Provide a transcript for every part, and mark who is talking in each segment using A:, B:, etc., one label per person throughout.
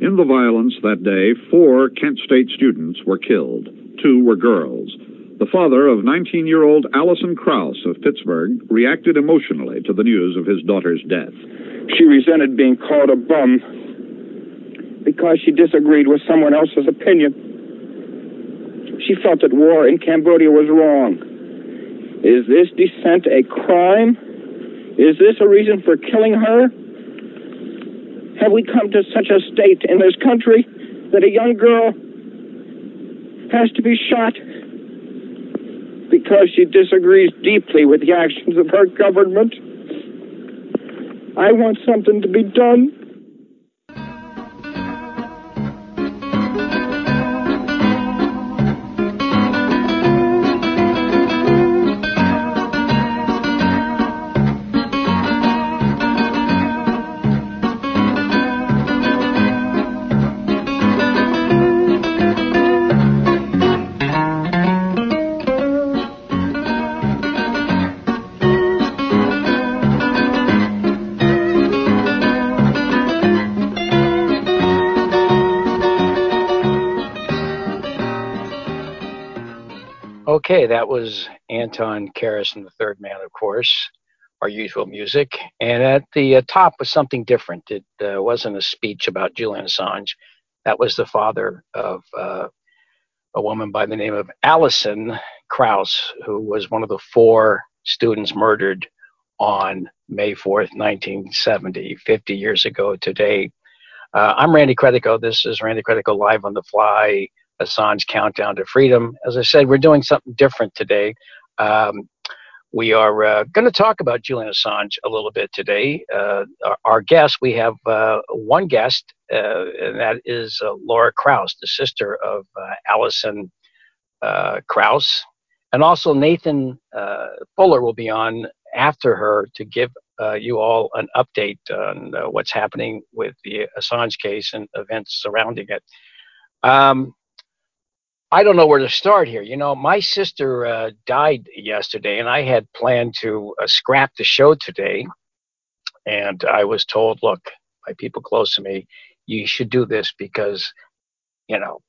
A: In the violence that day, four Kent State students were killed. Two were girls. The father of 19 year old Allison Krause of Pittsburgh reacted emotionally to the news of his daughter's death.
B: She resented being called a bum because she disagreed with someone else's opinion. She felt that war in Cambodia was wrong. Is this dissent a crime? Is this a reason for killing her? Have we come to such a state in this country that a young girl has to be shot because she disagrees deeply with the actions of her government? I want something to be done.
C: Okay, that was Anton Karas and the Third Man, of course, our usual music. And at the uh, top was something different. It uh, wasn't a speech about Julian Assange. That was the father of uh, a woman by the name of Allison Krause, who was one of the four students murdered on May 4th, 1970, 50 years ago today. Uh, I'm Randy Credico. This is Randy Credico live on the fly Assange Countdown to Freedom. As I said, we're doing something different today. Um, we are uh, going to talk about Julian Assange a little bit today. Uh, our, our, guest, we have uh, one guest, uh, and that is uh, Laura Krause, the sister of uh, Allison Krause. And also Nathan Fuller will be on after her to give you all an update on what's happening with the Assange case and events surrounding it. Um, I don't know where to start here. You know, my sister uh, died yesterday, and I had planned to uh, scrap the show today. And I was told, look, by people close to me, you should do this because, you know,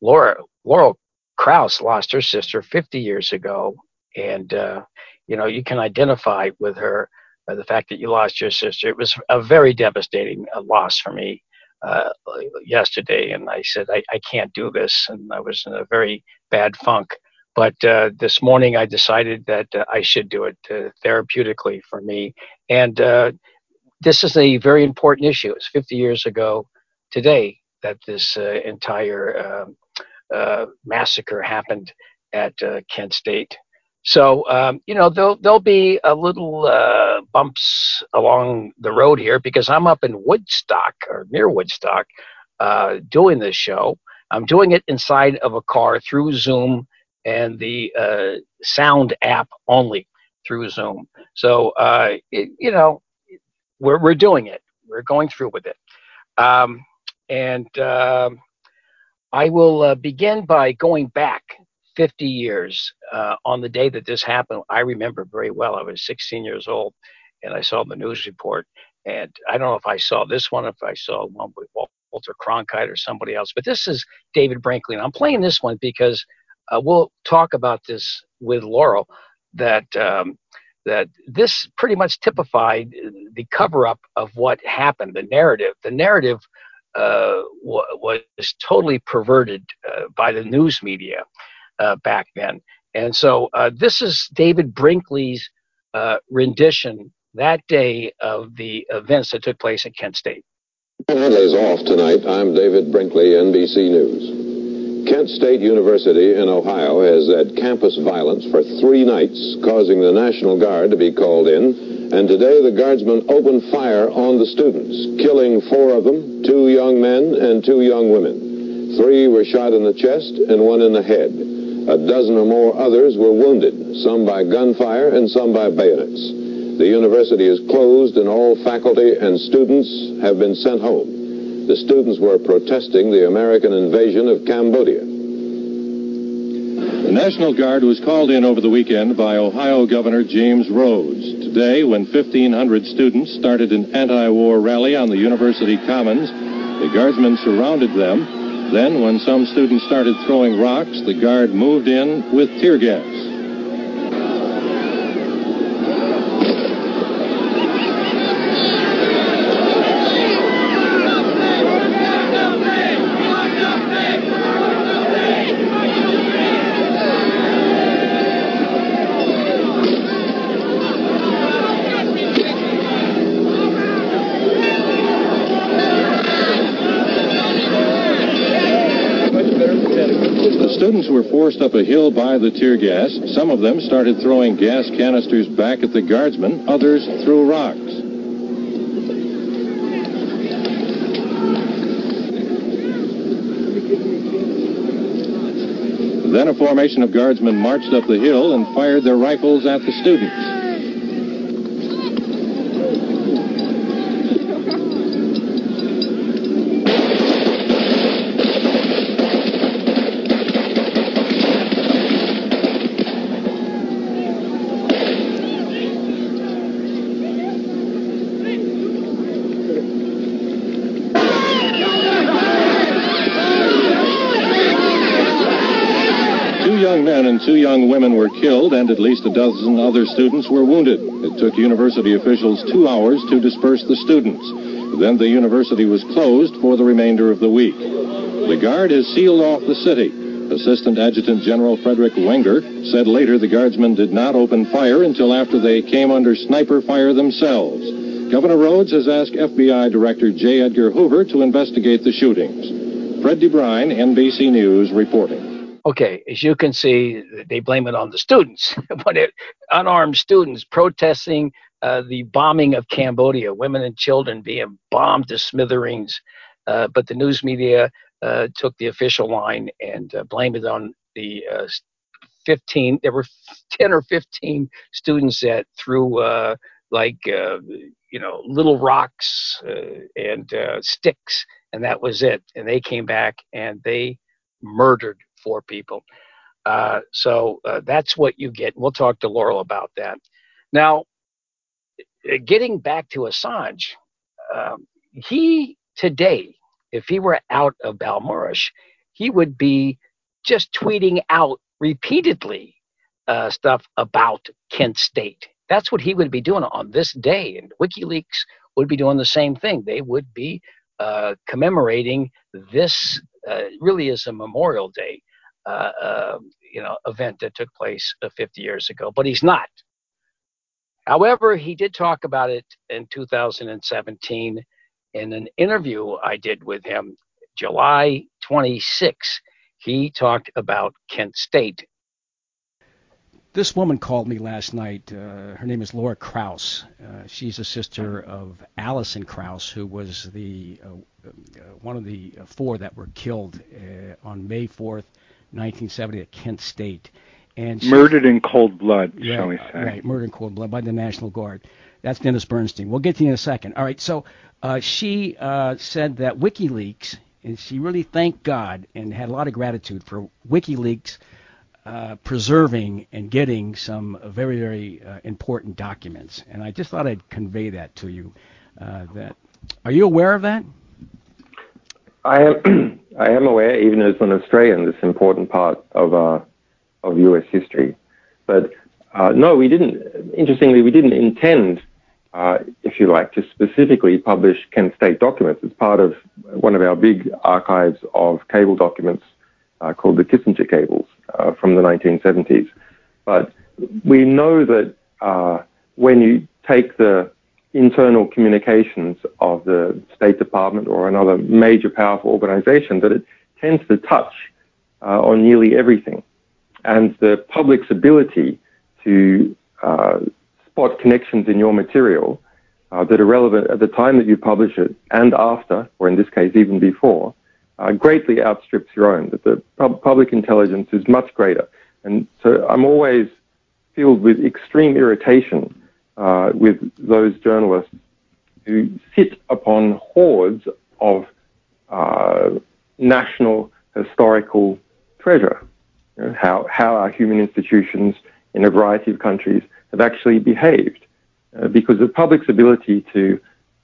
C: Laura Laurel Krause lost her sister 50 years ago, and uh, you know you can identify with her. Uh, the fact that you lost your sister, it was a very devastating uh, loss for me uh, yesterday, and I said I, I can't do this, and I was in a very bad funk. But uh, this morning, I decided that uh, I should do it uh, therapeutically for me, and uh, this is a very important issue. It's 50 years ago today that this uh, entire um, massacre happened at Kent State. So um, you know there'll there'll be a little bumps along the road here because I'm up in Woodstock or near Woodstock uh, doing this show. I'm doing it inside of a car through Zoom and the uh, sound app only through Zoom. So uh, it, you know we're we're doing it. We're going through with it, um, and um, I will uh, begin by going back 50 years uh, on the day that this happened. I remember very well. I was 16 years old, and I saw the news report. And I don't know if I saw this one, if I saw one with Walter Cronkite or somebody else, but this is David Brinkley. And I'm playing this one because uh, we'll talk about this with Laurel. That um, that this pretty much typified the cover up of what happened, the narrative. The narrative uh, was totally perverted uh, by the news media back then. And so uh, this is David Brinkley's uh, rendition that day of the events that took place at Kent State.
D: Hadley's off tonight. I'm David Brinkley, NBC News. Kent State University in Ohio has had campus violence for three nights, causing the National Guard to be called in. And today, the guardsmen opened fire on the students, killing four of them two young men and two young women. Three were shot in the chest and one in the head. A dozen or more others were wounded, some by gunfire and some by bayonets. The university is closed and all faculty and students have been sent home. The students were protesting the American invasion of Cambodia.
E: The National Guard was called in over the weekend by Ohio Governor James Rhodes. Today, when 1,500 students started an anti war rally on the university commons, The guardsmen surrounded them. Then, when some students started throwing rocks, the guard moved in with tear gas. Forced up a hill by the tear gas. Some of them started throwing gas canisters back at the guardsmen. Others threw rocks. Then a formation of guardsmen marched up the hill and fired their rifles at the students. Women were killed, and at least a dozen other students were wounded. It took university officials two hours to disperse the students. Then the university was closed for the remainder of the week. The guard has sealed off the city. Assistant Adjutant General Frederick Wenger said later the guardsmen did not open fire until after they came under sniper fire themselves. Governor Rhodes has asked FBI Director J. Edgar Hoover to investigate the shootings. Fred DeBrine, NBC News, reporting.
C: Okay, as you can see, they blame it on the students, but it, unarmed students protesting uh, the bombing of Cambodia, women and children being bombed to smithereens. Uh, but the news media uh, took the official line and uh, blamed it on the uh, 15. There were 10 or 15 students that threw uh, like you know little rocks and sticks, and that was it. And they came back and they murdered four people. Uh, so uh, that's what you get. We'll talk to Laurel about that. Now, getting back to Assange, um, he today, if he were out of Belmarsh, he would be just tweeting out repeatedly uh, stuff about Kent State. That's what he would be doing on this day, and WikiLeaks would be doing the same thing. They would be uh, commemorating this. Uh, really is a Memorial Day uh, uh, you know event that took place uh, 50 years ago, but he's not. However, he did talk about it in 2017 in an interview I did with him, July 26. He talked about Kent State.
F: This woman called me last night. Uh, her name is Laura Krause. Uh, she's a sister of Allison Krause, who was the uh, one of the four that were killed on May 4th, 1970 at Kent State.
G: And she, murdered in cold blood,
F: yeah,
G: shall we say?
F: Right, murdered in cold blood by the National Guard. That's Dennis Bernstein. We'll get to you in a second. All right, so uh, she uh, said that WikiLeaks, and she really thanked God and had a lot of gratitude for WikiLeaks uh, preserving and getting some very, very uh, important documents. And I just thought I'd convey that to you. Uh, that are you aware of that?
H: I am. I am aware, even as an Australian, this important part of uh, of U.S. history. But uh, no, we didn't. Interestingly, we didn't intend, uh, if you like, to specifically publish Kent State documents. It's part of one of our big archives of cable documents uh, called the Kissinger cables uh, from the 1970s. But we know that uh, when you take the internal communications of the State Department or another major powerful organization that it tends to touch uh, on nearly everything. And the public's ability to uh, spot connections in your material uh, that are relevant at the time that you publish it and after, or in this case, even before, uh, greatly outstrips your own, that the pub- public intelligence is much greater. And so I'm always filled with extreme irritation uh, with those journalists who sit upon hoards of uh, national historical treasure. You know, how, how our human institutions in a variety of countries have actually behaved. Uh, because the public's ability to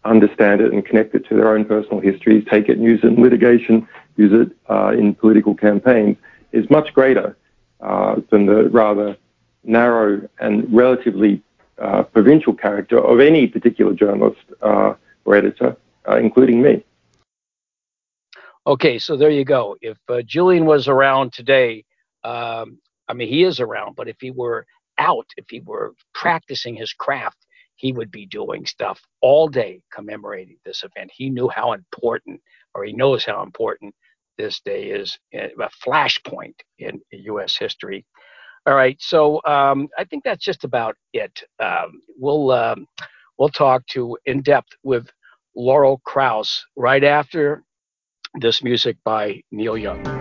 H: understand it and connect it to their own personal histories, take it use it in litigation, use it uh, in political campaigns, is much greater uh, than the rather narrow and relatively uh, provincial character of any particular journalist uh, or editor, uh, including me.
C: Okay, so there you go. If uh, Julian was around today, um, I mean, he is around, but if he were out, if he were practicing his craft, he would be doing stuff all day commemorating this event. He knew how important, or he knows how important this day is, a flashpoint in U.S. history. All right, so um, I think that's just about it. Um, we'll um, we'll talk to in depth with Laurel Krause right after this music by Neil Young.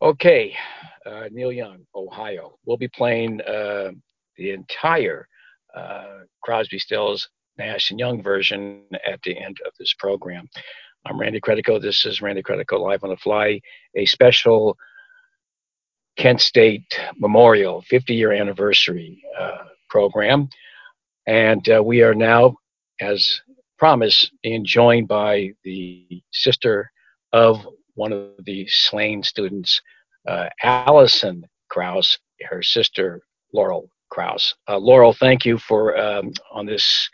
C: Okay, uh, Neil Young, Ohio. We'll be playing uh, the entire uh, Crosby, Stills, Nash and Young version at the end of this program. I'm Randy Credico. This is Randy Credico Live on the Fly, a special Kent State Memorial 50 year anniversary uh, program. And uh, we are now, as promised, being joined by the sister of one of the slain students uh, Allison Krause, her sister Laurel Krause. Uh, Laurel, thank you for um, on this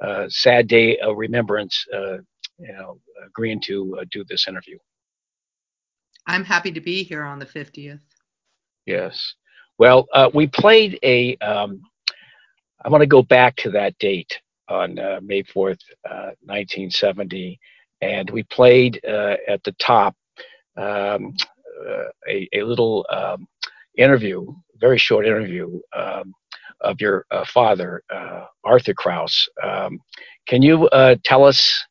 C: uh, sad day of remembrance, uh, you know, agreeing to uh, do this interview.
I: I'm happy to be here on the 50th.
C: Yes. Well, uh, we played a. Um, I want to go back to that date on May 4th, 1970, and we played at the top um, uh, a, a little um, interview, very short interview um, of your uh, father, uh, Arthur Krause. Um, can you tell us,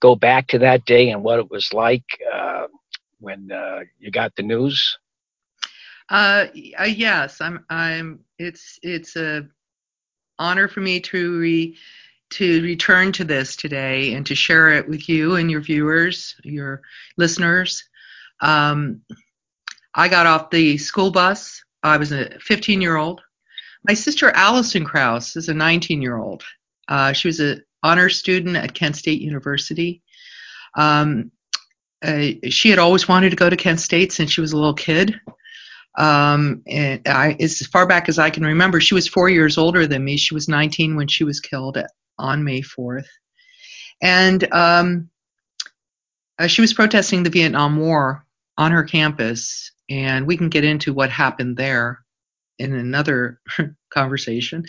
C: go back to that day and what it was like when you got the news?
I: Uh, yes, I'm. I'm. It's it's a honor for me to re, to return to this today and to share it with you and your viewers, your listeners. Um, I got off the school bus. I was a 15 year old. My sister Allison Krause is a 19 year old. Uh, she was an honor student at Kent State University. Um, uh, she had always wanted to go to Kent State since she was a little kid. Um, and I, as far back as I can remember, she was four years older than me. She was 19 when she was killed on May 4th. And um, uh, she was protesting the Vietnam War on her campus, and we can get into what happened there in another conversation.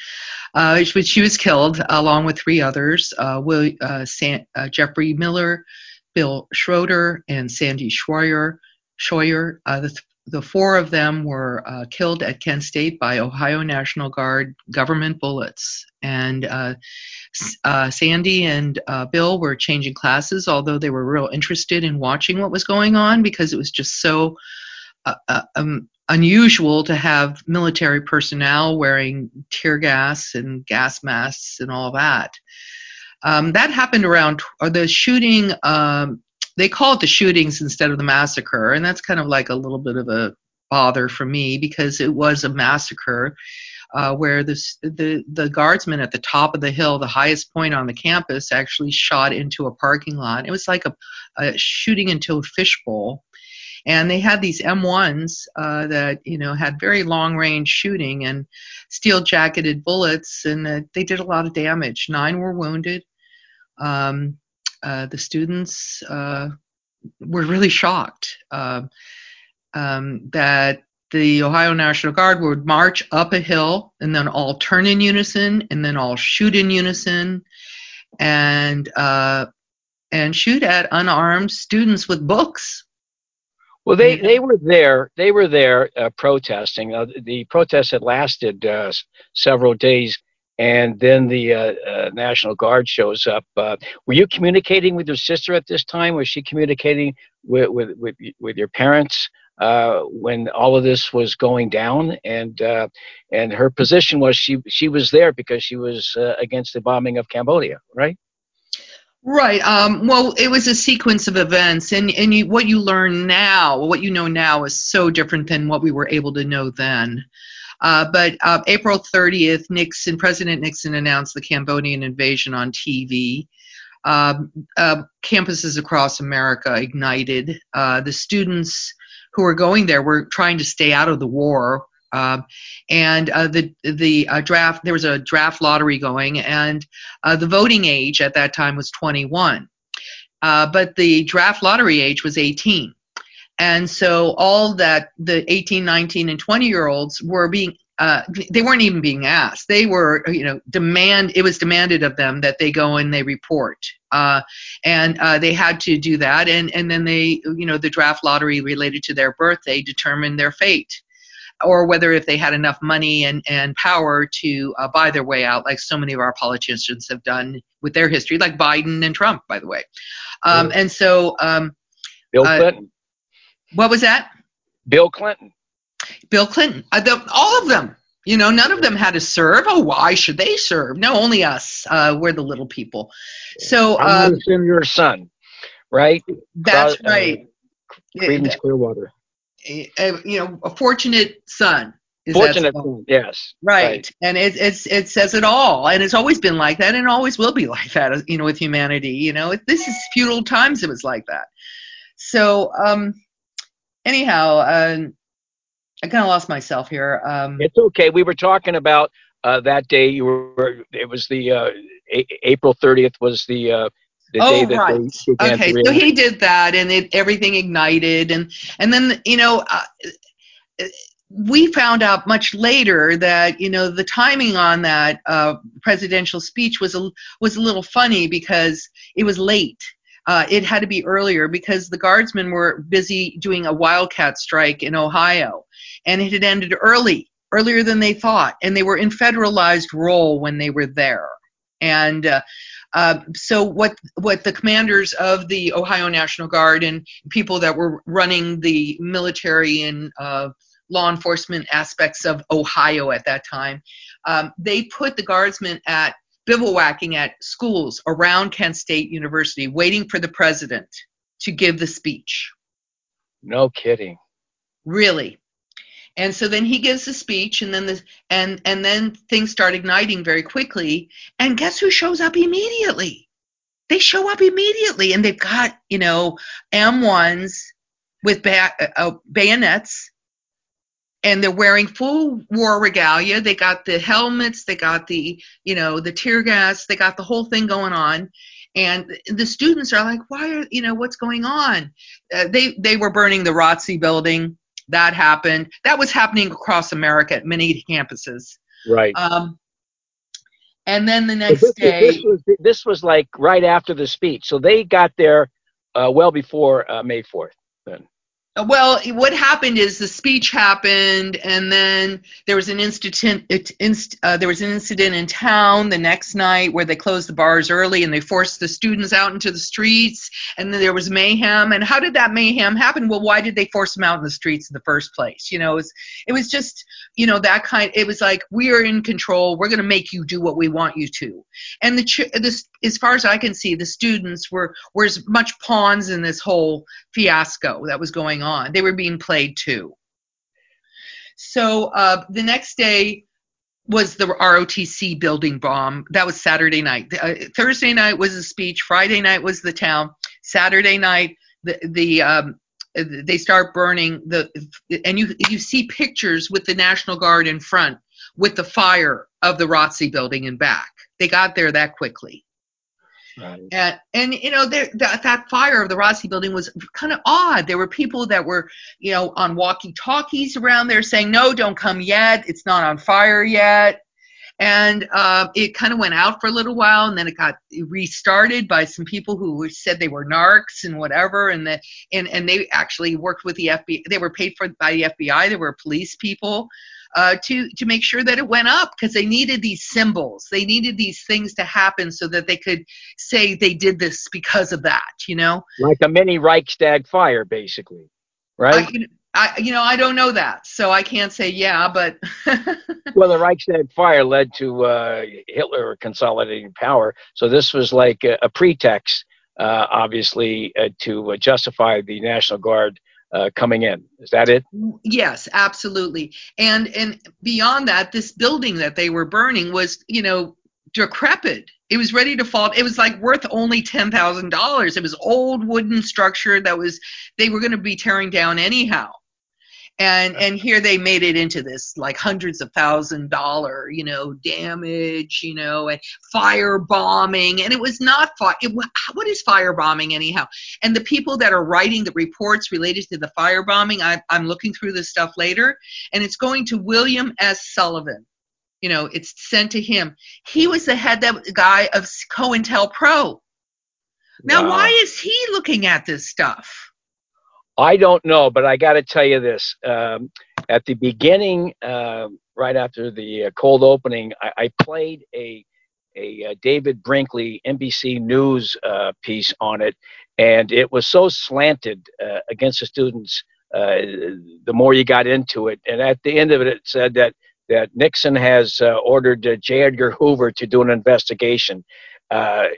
I: Uh, she, she, was killed along with three others: uh, Will, uh, San, uh, Jeffrey Miller, Bill Schroeder, and Sandy Scheuer. Scheuer. Uh, the, the four of them were uh, killed at Kent State by Ohio National Guard government bullets. And uh, uh, Sandy and uh, Bill were changing classes, although they were real interested in watching what was going on because it was just so uh, uh, um, unusual to have military personnel wearing tear gas and gas masks and all that. Um, that happened around the shooting um, they call it the shootings instead of the massacre, and that's kind of like a little bit of a bother for me because it was a massacre. Uh, where this, the the guardsman at the top of the hill, the highest point on the campus, actually shot into a parking lot. It was like a, a shooting into a fishbowl, and they had these M1s uh, that you know had very long range shooting and steel jacketed bullets, and uh, they did a lot of damage. Nine were wounded. Um, uh, the students uh, were really shocked uh, um, that the Ohio National Guard would march up a hill and then all turn in unison and then all shoot in unison and uh, and shoot at unarmed students with books.
C: Well, they, they were there. They were there uh, protesting. Uh, the protest had lasted uh, several days, and then the uh, uh, National Guard shows up. Uh, were you communicating with your sister at this time? Was she communicating with with with, with your parents when all of this was going down? And and her position was she she was there because she was against the bombing of Cambodia, right?
I: Right. Um, well, it was a sequence of events, and and you, what you learn now, what you know now, is so different than what we were able to know then. Uh, but uh, April 30th, Nixon, President Nixon announced the Cambodian invasion on TV. Um, uh, campuses across America ignited. Uh, the students who were going there were trying to stay out of the war um, and uh, the the uh, draft there was a draft lottery going, and uh, the voting age at that time was 21, uh, but the draft lottery age was 18, and so all that the 18, 19, and 20 year olds were being uh, they weren't even being asked. They were, you know, demand. It was demanded of them that they go and they report, uh, and uh, they had to do that. And and then they, you know, the draft lottery related to their birthday determined their fate or whether if they had enough money and, and power to uh, buy their way out, like so many of our politicians have done with their history, like Biden and Trump, by the way. Um, and so, um,
C: Bill uh, Clinton.
I: What was that?
C: Bill Clinton.
I: Bill Clinton. Uh, all of them. You know, none of them had to serve. Oh, why should they serve? No, only us. Uh, we're the little people. So,
C: I'm um, your son, right?
I: That's right.
C: Creedence Clearwater
I: a, you know a fortunate son.
C: fortunate son, yes.
I: Right, right. and it, it's it says it all, and it's always been like that, and always will be like that. You know, with humanity, you know, this is feudal times. It was like that. So, um, anyhow, uh, I kind of lost myself here. Um,
C: it's okay. We were talking about uh, that day. You were. It was the uh, a- April 30th. Was the uh,
I: oh, right. okay, so he did that, and it, everything ignited, and and then you know. Uh, we found out much later that you know the timing on that uh, presidential speech was a was a little funny because it was late. Uh, it had to be earlier because the guardsmen were busy doing a wildcat strike in Ohio, and it had ended early, earlier than they thought, and they were in federalized role when they were there. And uh, uh, so what what the commanders of the Ohio National Guard and people that were running the military and uh, law enforcement aspects of Ohio at that time, um, they put the guardsmen at bivouacking at schools around Kent State University, waiting for the president to give the speech.
C: No kidding.
I: Really. And so then he gives the speech, and then the and and then things start igniting very quickly. And guess who shows up immediately? They show up immediately, and they've got you know M1s with ba- uh, bayonets, and they're wearing full war regalia. They got the helmets, they got the you know the tear gas, they got the whole thing going on. And the students are like, "Why are you know what's going on?" Uh, they they were burning the ROTC building that happened. That was happening across America at many campuses.
C: Right.
I: Um, and then the next
C: this,
I: day,
C: this was, this was like right after the speech, so they got there uh, well before uh, May fourth. Then.
I: Well, what happened is the speech happened, and then there was an incident. Uh, there was an incident in town the next night where they closed the bars early and they forced the students out into the streets, and then there was mayhem. And how did that mayhem happen? Well, why did they force them out in the streets in the first place? You know, it was, it was just you know that kind. It was like we are in control. We're going to make you do what we want you to. And the this, as far as I can see, the students were were as much pawns in this whole fiasco that was going on. They were being played too. So uh, the next day was the ROTC building bomb. That was Saturday night. Uh, Thursday night was the speech. Friday night was the town. Saturday night, the the um, they start burning the and you you see pictures with the National Guard in front with the fire of the ROTC building in back. They got there that quickly.
C: Right.
I: And and you know there, that that fire of the ROTC building was kind of odd. There were people that were you know on walkie-talkies around there saying no, don't come yet. It's not on fire yet. And uh, it kind of went out for a little while, and then it got restarted by some people who said they were narcs and whatever, and the and and they actually worked with the FBI. They were paid for by the FBI. They were police people uh, to to make sure that it went up because they needed these symbols. They needed these things to happen so that they could say they did this because of that. You know,
C: like a mini Reichstag fire, basically, right?
I: I, you know, I don't know that, so I can't say yeah, but.
C: well, the Reichstag fire led to uh, Hitler consolidating power, so this was like a, a pretext, uh, obviously, uh, to uh, justify the National Guard uh, coming in. Is that it?
I: Yes, absolutely. And and beyond that, this building that they were burning was, you know, decrepit. It was ready to fall. It was like worth only ten thousand dollars. It was old wooden structure that was they were going to be tearing down anyhow and uh-huh. and here they made it into this like hundreds of thousand dollar you know damage you know and fire bombing and it was not fire it, what is fire bombing anyhow? And the people that are writing the reports related to the fire bombing I, i'm looking through this stuff later and it's going to william s. Sullivan. You know it's sent to him. He was the head that guy of cointelpro. Now wow. why is he looking at this stuff
C: I don't know, but I got to tell you this. Um, at the beginning, uh, right after the uh, cold opening, I, I played a a uh, David Brinkley NBC News uh, piece on it, and it was so slanted uh, against the students. Uh, the more you got into it, and at the end of it, it said that that Nixon has ordered J. Edgar Hoover to do an investigation.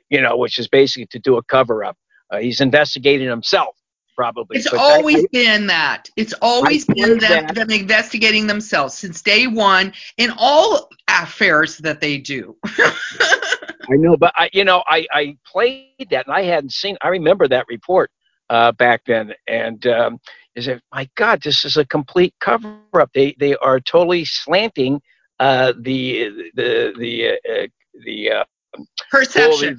C: you know, which is basically to do a cover up. he's investigating himself probably.
I: It's but always I, been that. It's always been them, them investigating themselves since day one in all affairs that they do.
C: I know, but I, you know, I, I played that and I hadn't seen. I remember that report uh, back then, and um, is it? My God, this is a complete cover up. They they are totally slanting uh, the the the uh, the uh,
I: perception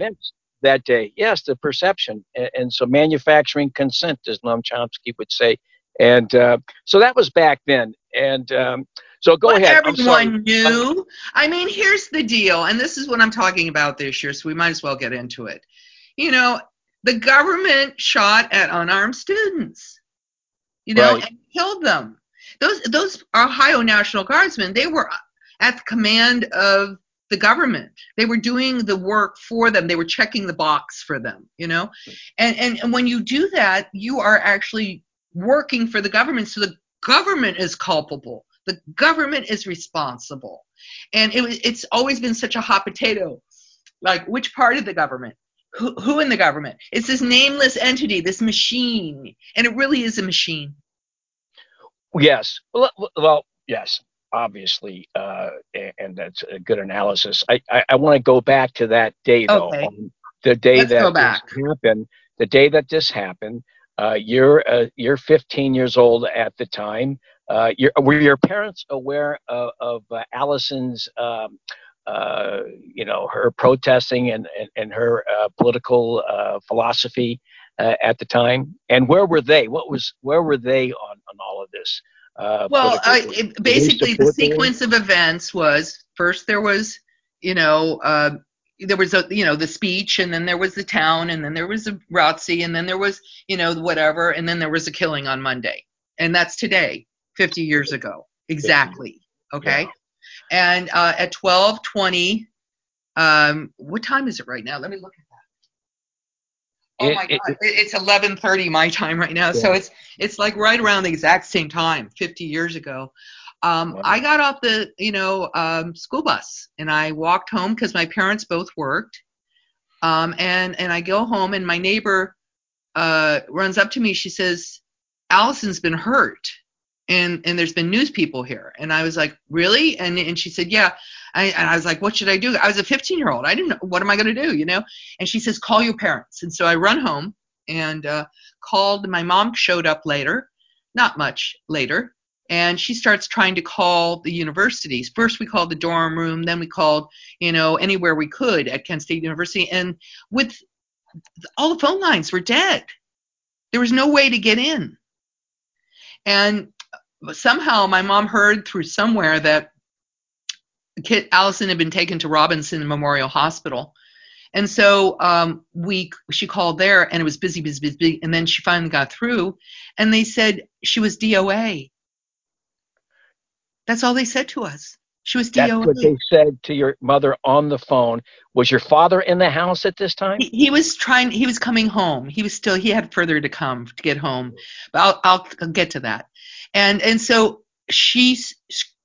C: that day. Yes, the perception. And, and so manufacturing consent, as Noam Chomsky would say. And uh, so that was back then. And um, so go
I: what
C: ahead.
I: Everyone knew. I mean, here's the deal, and this is what I'm talking about this year, so we might as well get into it. You know, the government shot at unarmed students, you know, right. and killed them. Those those Ohio National Guardsmen, they were at the command of the government. They were doing the work for them. They were checking the box for them, you know? And, and, and when you do that, you are actually working for the government. So the government is culpable. The government is responsible. And it, it's always been such a hot potato. Like, which part of the government? Who, who in the government? It's this nameless entity, this machine. And it really is a machine.
C: Yes. Well, well yes obviously, uh, and that's a good analysis. I, I, I want to go back to that day, though.
I: Okay.
C: Um, the day
I: Let's
C: that this happened, the day that this happened, uh, you're uh, you're 15 years old at the time. Uh, were your parents aware of, of uh, Allison's, um, uh, you know, her protesting and and, and her uh, political philosophy at the time? And where were they? What was where were they on on all of this?
I: Uh, well, I, basically, the sequence of events was first there was, you know, uh, there was a, you know, the speech, and then there was the town, and then there was a ROTC, and then there was, you know, whatever, and then there was a killing on Monday, and that's today, 50 years ago, exactly. Okay, and uh, at 12:20, um, what time is it right now? Let me look at Oh my it, god, it, it's 11:30 my time right now. Yeah. So it's it's like right around the exact same time, 50 years ago. Um, wow. I got off the you know um, school bus and I walked home because my parents both worked. Um, and and I go home and my neighbor uh, runs up to me. She says, "Allison's been hurt." And and there's been news people here. And i was like really? And and she said yeah. I, and i was like what should i do? I was a 15 year old i didn't know what am i going to do? You know? And she says call your parents. And so i run home and uh, called my mom showed up later not much later and she starts trying to call the universities. First we called the dorm room then we called you know anywhere we could at kent state university and with all the phone lines were dead. There was no way to get in. And somehow my mom heard through somewhere that Kit Allison had been taken to Robinson Memorial Hospital. And so um, we she called there and it was busy, busy, busy, busy. And then she finally got through and they said she was DOA. That's all they said to us. She was DOA.
C: That's what they said to your mother on the phone. Was your father in the house at this time?
I: He, he was trying. He was coming home. He was still. He had further to come to get home. But I'll, I'll, I'll get to that. And and so she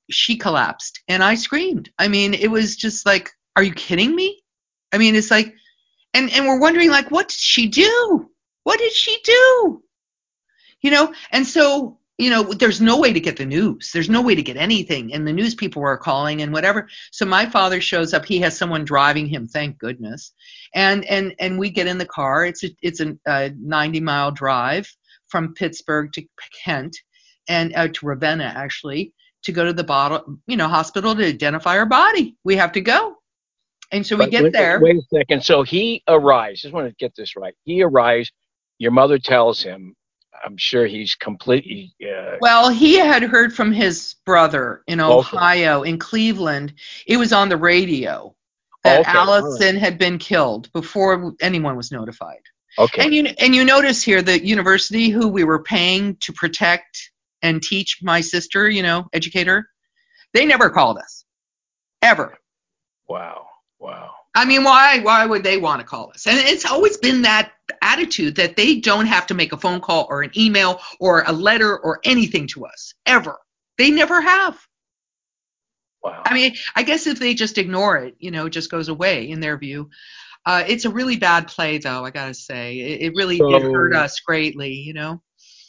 I: she collapsed and I screamed. I mean, it was just like, are you kidding me? I mean, it's like, and and we're wondering like, what did she do? What did she do? You know, and so you know, there's no way to get the news. There's no way to get anything. And the news people were calling and whatever. So my father shows up. He has someone driving him, thank goodness. And and and we get in the car. It's a it's a, a 90 mile drive from Pittsburgh to Kent and uh, to Ravenna actually to go to the bottle, you know, hospital to identify our body. We have to go. And so we
C: But
I: get
C: wait,
I: there.
C: Wait a second. So he arrives. Just want to get this right. He arrives. Your mother tells him. I'm sure he's completely. Uh,
I: Well, he had heard from his brother in. Ohio, in Cleveland. It was on the radio that
C: Okay, all right.
I: Allison had been killed before anyone was notified.
C: okay.
I: And you and you notice here the university who we were paying to protect and teach my sister, you know, educator, they never called us, ever.
C: wow. Wow.
I: I mean, why why would they want to call us? And it's always been that attitude that they don't have to make a phone call or an email or a letter or anything to us ever. They never have.
C: Wow.
I: I mean, I guess if they just ignore it, you know, it just goes away in their view. Uh, it's a really bad play, though. I gotta say, it, it really it hurt us greatly. You know,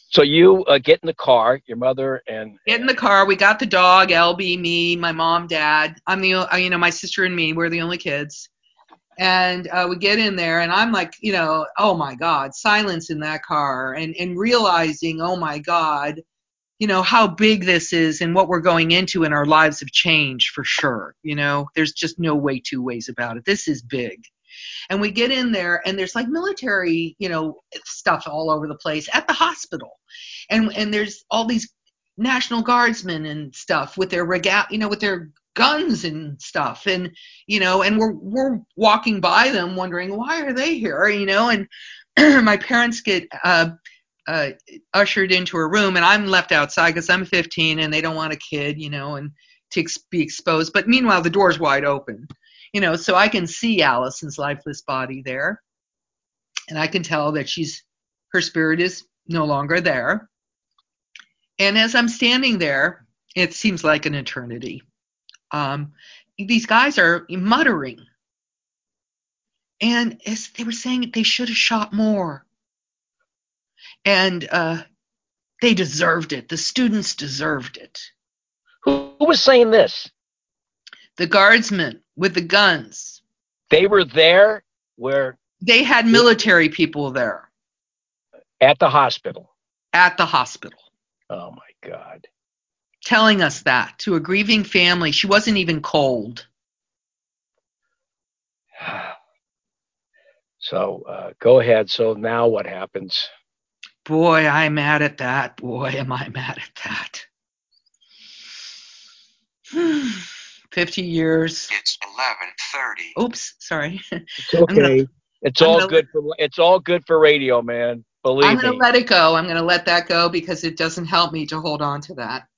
C: So you uh, get in the car, your mother and
I: get in the car. We got the dog, LB, me, my mom, dad. I'm the, uh, you know, my sister and me. We're the only kids. And uh, we get in there, and I'm like, you know, oh my God, silence in that car, and and realizing, oh my God, you know how big this is and what we're going into and our lives have changed for sure you know? There's just no way two ways about it. This is big. And we get in there and there's like military you know stuff all over the place at the hospital. And and there's all these national guardsmen and stuff with their regal you know with their guns and stuff and you know and we're we're walking by them wondering why are they here you know and my parents get uh uh, ushered into a room, and I'm left outside because I'm 15 and they don't want a kid, you know, and to ex- be exposed. But meanwhile, the door's wide open, you know, so I can see Allison's lifeless body there, and I can tell that she's her spirit is no longer there. And as I'm standing there, it seems like an eternity. Um, these guys are muttering, and as they were saying, they should have shot more and uh, they deserved it. The students deserved it.
C: who, who was saying this?
I: The guardsmen with the guns,
C: They were there where
I: they had military people there
C: at the hospital.
I: at the hospital
C: Oh my God.
I: Telling us that to a grieving family. She wasn't even cold.
C: So uh, go ahead. So now what happens?
I: Boy, I'm mad at that. Boy, am I mad at that. 50 years.
J: It's 11:30.
I: Oops, sorry.
C: It's
I: gonna-
C: okay. it's
I: I'm
C: all
I: gonna-
C: good for it's all good for radio, man. Believe
I: I'm going to let it go. I'm going to let that go because it doesn't help me to hold on to that.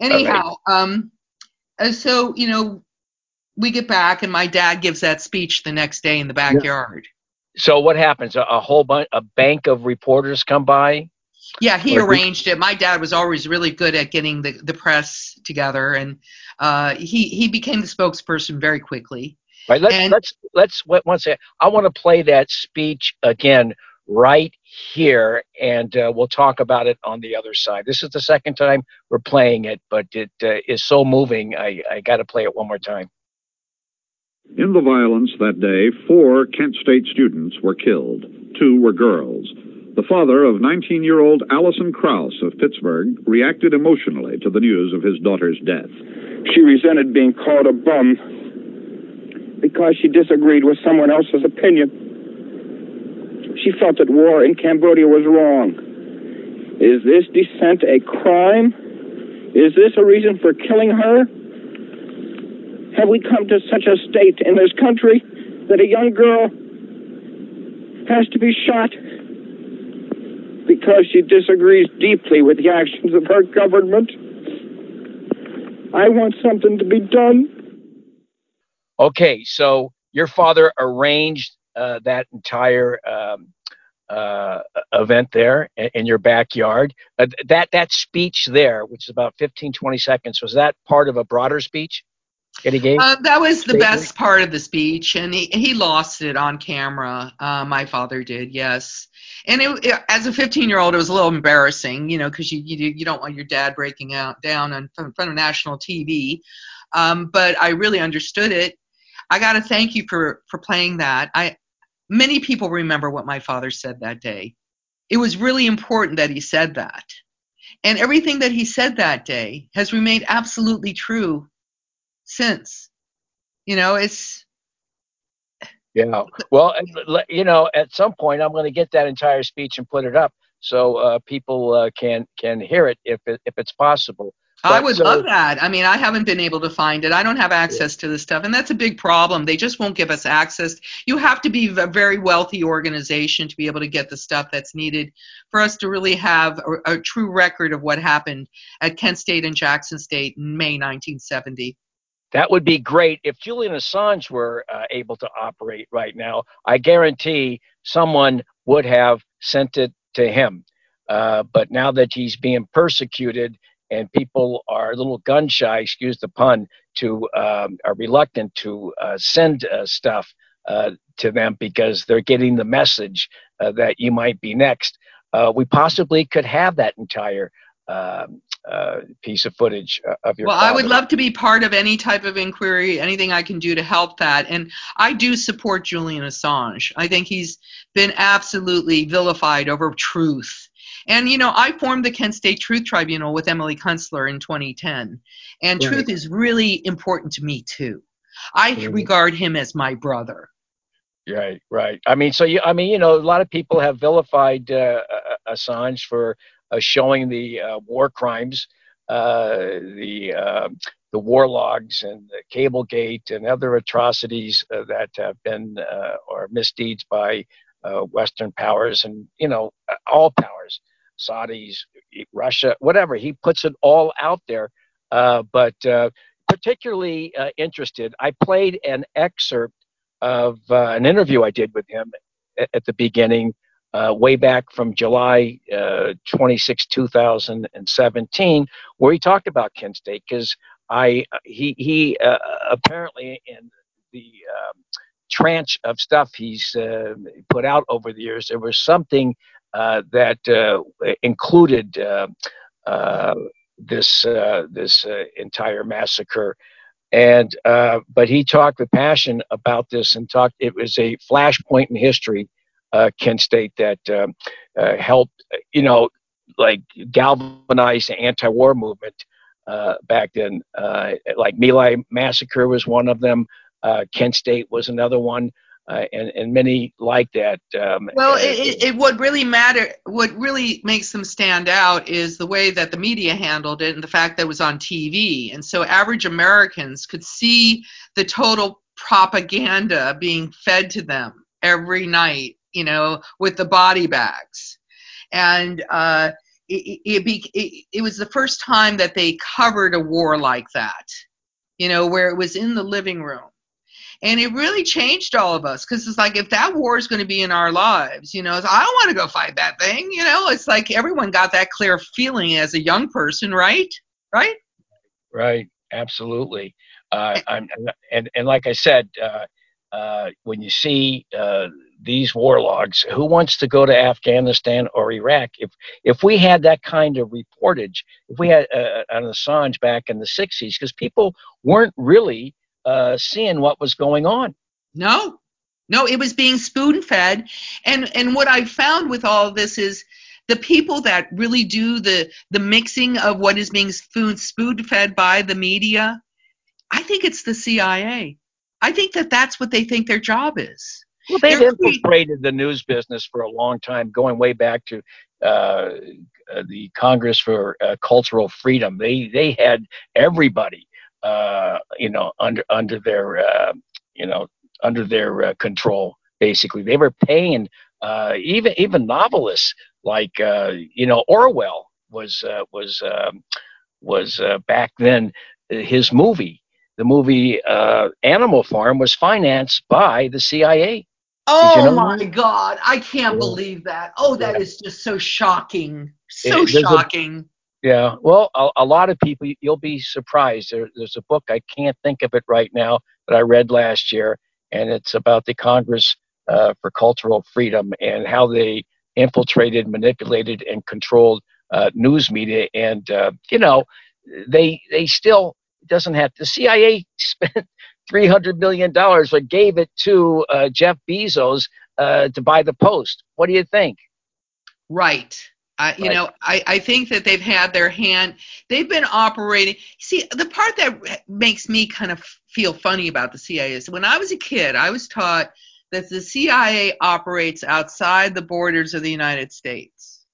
I: Anyhow, um, uh, so you know, we get back and my dad gives that speech the next day in the backyard.
C: so what happens? A, a whole bunch, a bank of reporters come by.
I: Yeah, he
C: Or he-
I: arranged it. My dad was always really good at getting the, the press together, and uh, he he became the spokesperson very quickly.
C: Right. Let's
I: And-
C: let's let's wait one second. I want to play that speech again right here, and uh, we'll talk about it on the other side. This is the second time we're playing it, but it uh, is so moving. I I got to play it one more time.
A: In the violence that day, four Kent State students were killed. Two were girls. The father of 19 year old Allison Krause of Pittsburgh reacted emotionally to the news of his daughter's death.
B: She resented being called a bum because she disagreed with someone else's opinion. She felt that war in Cambodia was wrong. Is this dissent a crime? Is this a reason for killing her? Have we come to such a state in this country that a young girl has to be shot because she disagrees deeply with the actions of her government? I want something to be done.
C: Okay, so your father arranged that entire um, uh, event there in your backyard. Uh, that that speech there, which is about 15, 20 seconds, was that part of a broader speech that he gave?
I: Uh, that was the best part of the speech, and he, he lost it on camera. Uh, my father did, yes. And it, it, as a 15 year old, it was a little embarrassing, you know, because you, you you don't want your dad breaking out down in front of national TV. Um, but I really understood it. I got to thank you for for playing that. I many people remember what my father said that day. It was really important that he said that. And everything that he said that day has remained absolutely true since. You know, it's.
C: Yeah. Well, you know, at some point, I'm going to get that entire speech and put it up so uh, people uh, can can hear it if it, if it's possible.
I: I would so, love that. I mean, I haven't been able to find it. I don't have access to this stuff, and that's a big problem. They just won't give us access. You have to be a very wealthy organization to be able to get the stuff that's needed for us to really have a, a true record of what happened at Kent State and Jackson State in May 1970.
C: That would be great if Julian Assange were uh, able to operate right now. I guarantee someone would have sent it to him. Uh, but now that he's being persecuted and people are a little gun shy, excuse the pun, to um, are reluctant to uh, send uh, stuff uh, to them because they're getting the message uh, that you might be next. Uh, we possibly could have that entire um, uh, piece of footage of your.
I: Well,
C: father.
I: I would love to be part of any type of inquiry, anything I can do to help that. And I do support Julian Assange. I think he's been absolutely vilified over truth and you know, I formed the Kent State Truth Tribunal with Emily Kunstler in 2010, and right. truth is really important to me too. I mm-hmm. regard him as my brother.
C: Right, right. I mean, so you, I mean, you know, a lot of people have vilified uh, Assange for uh, showing the uh, war crimes, uh, the um, the war logs and the Cablegate and other atrocities uh, that have been uh, or misdeeds by Western powers and you know all powers. Saudis, Russia, whatever. He puts it all out there. Uh, but uh, particularly uh, interested, I played an excerpt of uh, an interview I did with him at, at the beginning, uh, way back from July uh, 26, 2017, where he talked about Kent State because I he he apparently in the um, tranche of stuff he's put out over the years, there was something that uh, included uh, this this entire massacre. And but he talked with passion about this and talked. It was a flashpoint in history, Kent State, that um, helped you know like galvanize the anti-war movement uh, back then. Uh, like My massacre was one of them. Uh, Kent State was another one uh, and and many like that. Um,
I: well, it, it, what really matter, what really makes them stand out is the way that the media handled it and the fact that it was on TV, and so average Americans could see the total propaganda being fed to them every night, you know, with the body bags, and. Uh, it, it, be, it, it was the first time that they covered a war like that, you know, where it was in the living room and it really changed all of us because it's like if that war is going to be in our lives you know i don't want to go fight that thing you know? It's like everyone got that clear feeling as a young person right? Right?
C: Right. Absolutely. Uh, I'm, and, and like i said uh, uh, when you see uh, these war logs, who wants to go to Afghanistan or Iraq? If if we had that kind of reportage, if we had uh, an Assange back in the '60s, because people weren't really uh, seeing what was going on.
I: No, no, it was being spoon fed. And and what I found with all this is the people that really do the the mixing of what is being spoon spoon fed by the media. I think it's the CIA. I think that that's what they think their job is.
C: Well, they've infiltrated the news business for a long time, going way back to uh, uh, the Congress for uh, Cultural Freedom. They they had everybody, uh, you know, under under their uh, you know under their uh, control. Basically, they were paying even even novelists like you know Orwell was was um, was back then his movie. The movie Animal Farm was financed by the CIA.
I: Oh you know my that? God! I can't yeah. believe that. Oh, that yeah. is just so shocking. So it, shocking.
C: A, yeah. Well, a, a, lot of people, you'll be surprised. There, there's a book I can't think of it right now that I read last year, and it's about the Congress uh, for Cultural Freedom and how they infiltrated, manipulated, and controlled uh, news media. And uh, you know, they they still doesn't have the CIA spent three hundred million dollars, but gave it to uh, Jeff Bezos uh, to buy the Post. What do you think?
I: Right. You right. know, I, I think that they've had their hand. They've been operating. See, the part that makes me kind of feel funny about the CIA is when I was a kid, I was taught that the CIA operates outside the borders of the United States.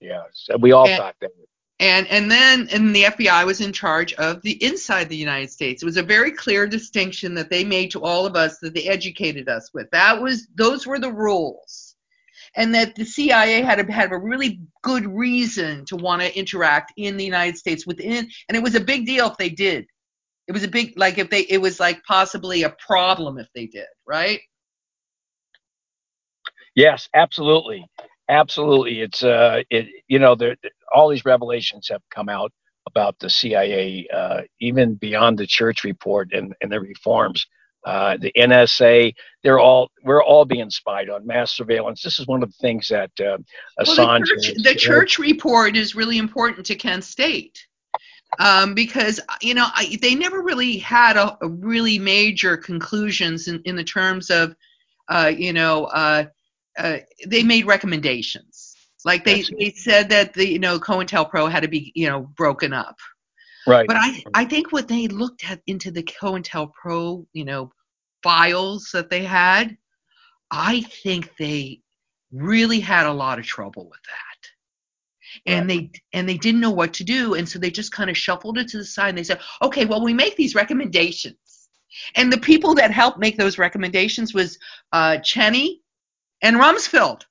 C: Yes, we all
I: and,
C: thought that
I: and and then and the FBI was in charge of the inside the United States. It was a very clear distinction that they made to all of us that they educated us with. That was those were the rules, and that the CIA had a, had a really good reason to want to interact in the United States within, and it was a big deal if they did. It was a big like if they it was like possibly a problem if they did, right?
C: Yes, absolutely. Absolutely, it's uh, it you know there all these revelations have come out about the CIA, uh, even beyond the Church report and and the reforms. Uh, the NSA, they're all we're all being spied on, mass surveillance. This is one of the things that uh, Assange. Well,
I: the, church, the church report is really important to Kent State. Um, because you know I, they never really had a, a, really major conclusions in, in the terms of uh, you know uh, uh, they made recommendations. Like they, they said that the you know COINTELPRO had to be you know broken up.
C: Right.
I: But I I think what they looked at into the COINTELPRO you know files that they had, I think they really had a lot of trouble with that. And right. they and they didn't know what to do, and so they just kind of shuffled it to the side. And they said, "Okay, well, we make these recommendations." And the people that helped make those recommendations was uh, Cheney and Rumsfeld.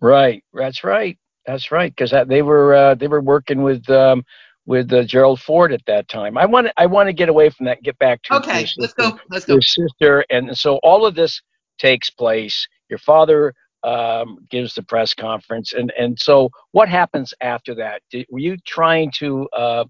C: Right. That's right. That's right. Because they were uh, they were working with um, with uh, Gerald Ford at that time. I want I want to get away from that. Get back to
I: okay.
C: Sister,
I: let's go. Let's go.
C: Your sister, and so all of this takes place. Your father um, gives the press conference, and and so what happens after that? Did, were you trying to uh,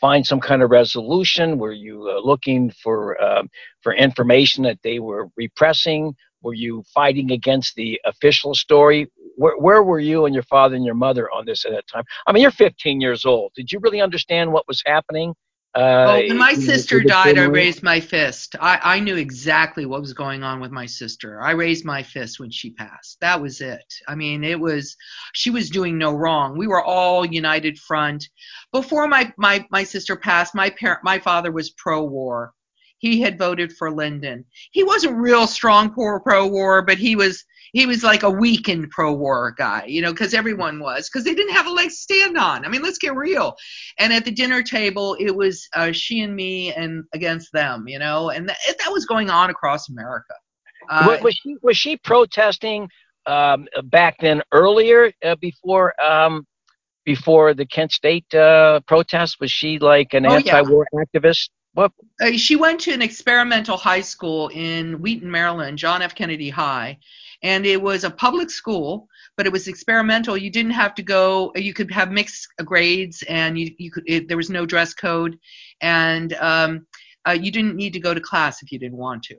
C: find some kind of resolution? Were you uh, looking for uh, for information that they were repressing? Were you fighting against the official story? Where, where were you and your father and your mother on this at that time? I mean, you're 15 years old. Did you really understand what was happening?
I: Uh, well, when my sister died, I raised my fist. I, I knew exactly what was going on with my sister. I raised my fist when she passed. That was it. I mean, it was she was doing no wrong. We were all united front. Before my my my sister passed, my parent my father was pro-war he had voted for Lyndon. He wasn't real strong pro war, but he was he was like a weakened pro war guy, you know, because everyone was because they didn't have a leg to stand on. I mean, let's get real. And at the dinner table, it was uh, she and me and against them, you know, and that, that was going on across America.
C: Uh, was she was she protesting um, back then earlier uh, before um, before the Kent State uh, protest? Was she like an oh, anti-war yeah. activist?
I: What? Uh, she went to an experimental high school in Wheaton, Maryland, John F. Kennedy High, and it was a public school, but it was experimental. You didn't have to go. You could have mixed grades, and you you could. It, there was no dress code, and um, uh, you didn't need to go to class if you didn't want to.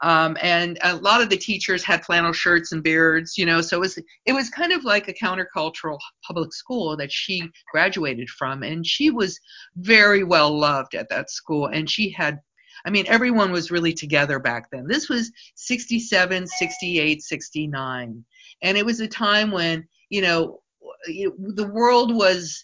I: Um, and a lot of the teachers had flannel shirts and beards, you know, so it was it was kind of like a countercultural public school that she graduated from, and she was very well loved at that school, and she had. I mean, everyone was really together back then. This was 67, 68, 69. And it was a time when, you know, the world was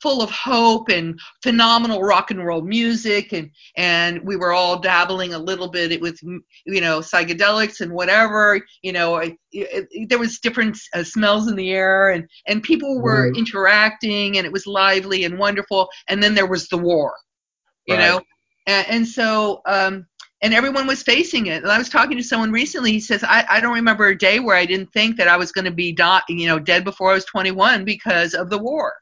I: full of hope and phenomenal rock and roll music and and we were all dabbling a little bit with you know psychedelics and whatever you know it, it, there was different uh, smells in the air and and people were right. interacting and it was lively and wonderful and then there was the war you right. know and, and so um and everyone was facing it. And I was talking to someone recently. He says, I, I don't remember a day where I didn't think that I was going to be, di- you know, dead before I was 21 because of the war.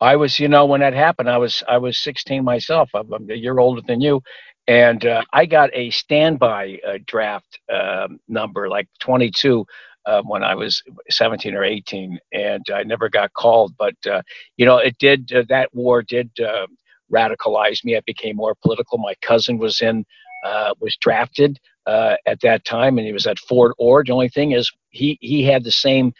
C: I was, you know, when that happened, I was I was 16 myself. I'm, a year older than you, and uh, I got a standby uh, draft um, number, like 22, uh, when I was 17 or 18, and I never got called. But uh, you know, it did. Uh, that war did uh, radicalize me. I became more political. My cousin was in, was drafted at that time, and he was at Fort Ord. The only thing is, he he had the same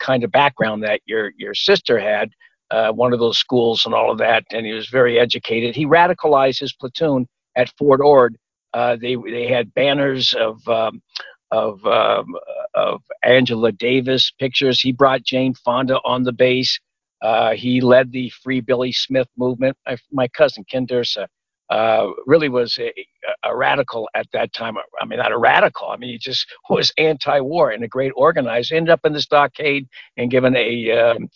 C: kind of background that your your sister had uh, one of those schools and all of that, and he was very educated. He radicalized his platoon at Fort Ord. Uh, they they had banners of um, of um, of Angela Davis pictures. He brought Jane Fonda on the base. Uh, he led the Free Billy Smith movement. I, my cousin Ken Dursa uh, really was a, a, radical at that time. I mean, not a radical. I mean, he just was anti-war and a great organizer. Ended up in the stockade and given a um,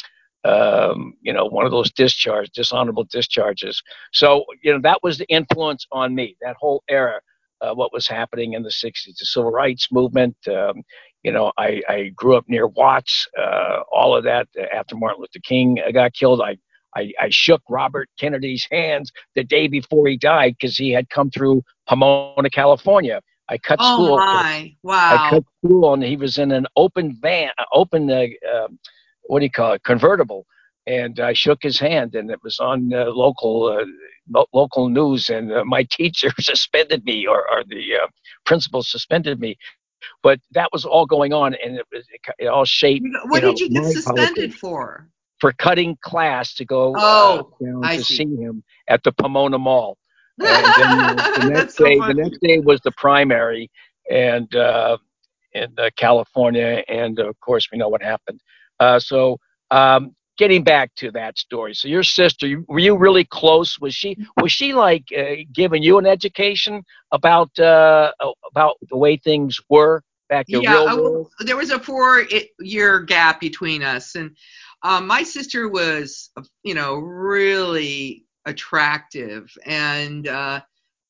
C: um, you know, one of those discharge, dishonorable discharges. So, you know, that was the influence on me, that whole era, uh, what was happening in the 60s, the civil rights movement. Um, you know, I, I grew up near Watts, uh, all of that. After Martin Luther King got killed, I, I, I shook Robert Kennedy's hands the day before he died because he had come through Pomona, California. I cut
I: oh
C: school.
I: My! Wow.
C: I cut school, and he was in an open van, open uh, um, what do you call it, convertible. And I shook his hand, and it was on uh, local uh, lo- local news. And uh, my teacher suspended me, or, or the uh, principal suspended me. But that was all going on, and it was it, it all shaped.
I: What
C: you
I: did you get suspended for?
C: For cutting class to go uh,
I: oh,
C: to
I: see.
C: see him at the Pomona Mall. And then the next day,
I: so
C: the next day was the primary, and uh, in uh, California, and of course we know what happened. Uh, so um, getting back to that story, so your sister, were you really close? Was she was she like uh, giving you an education about uh, about the way things were back in
I: yeah,
C: real
I: I-
C: world?
I: there was a four-year gap between us, and um, my sister was, you know, really attractive and uh,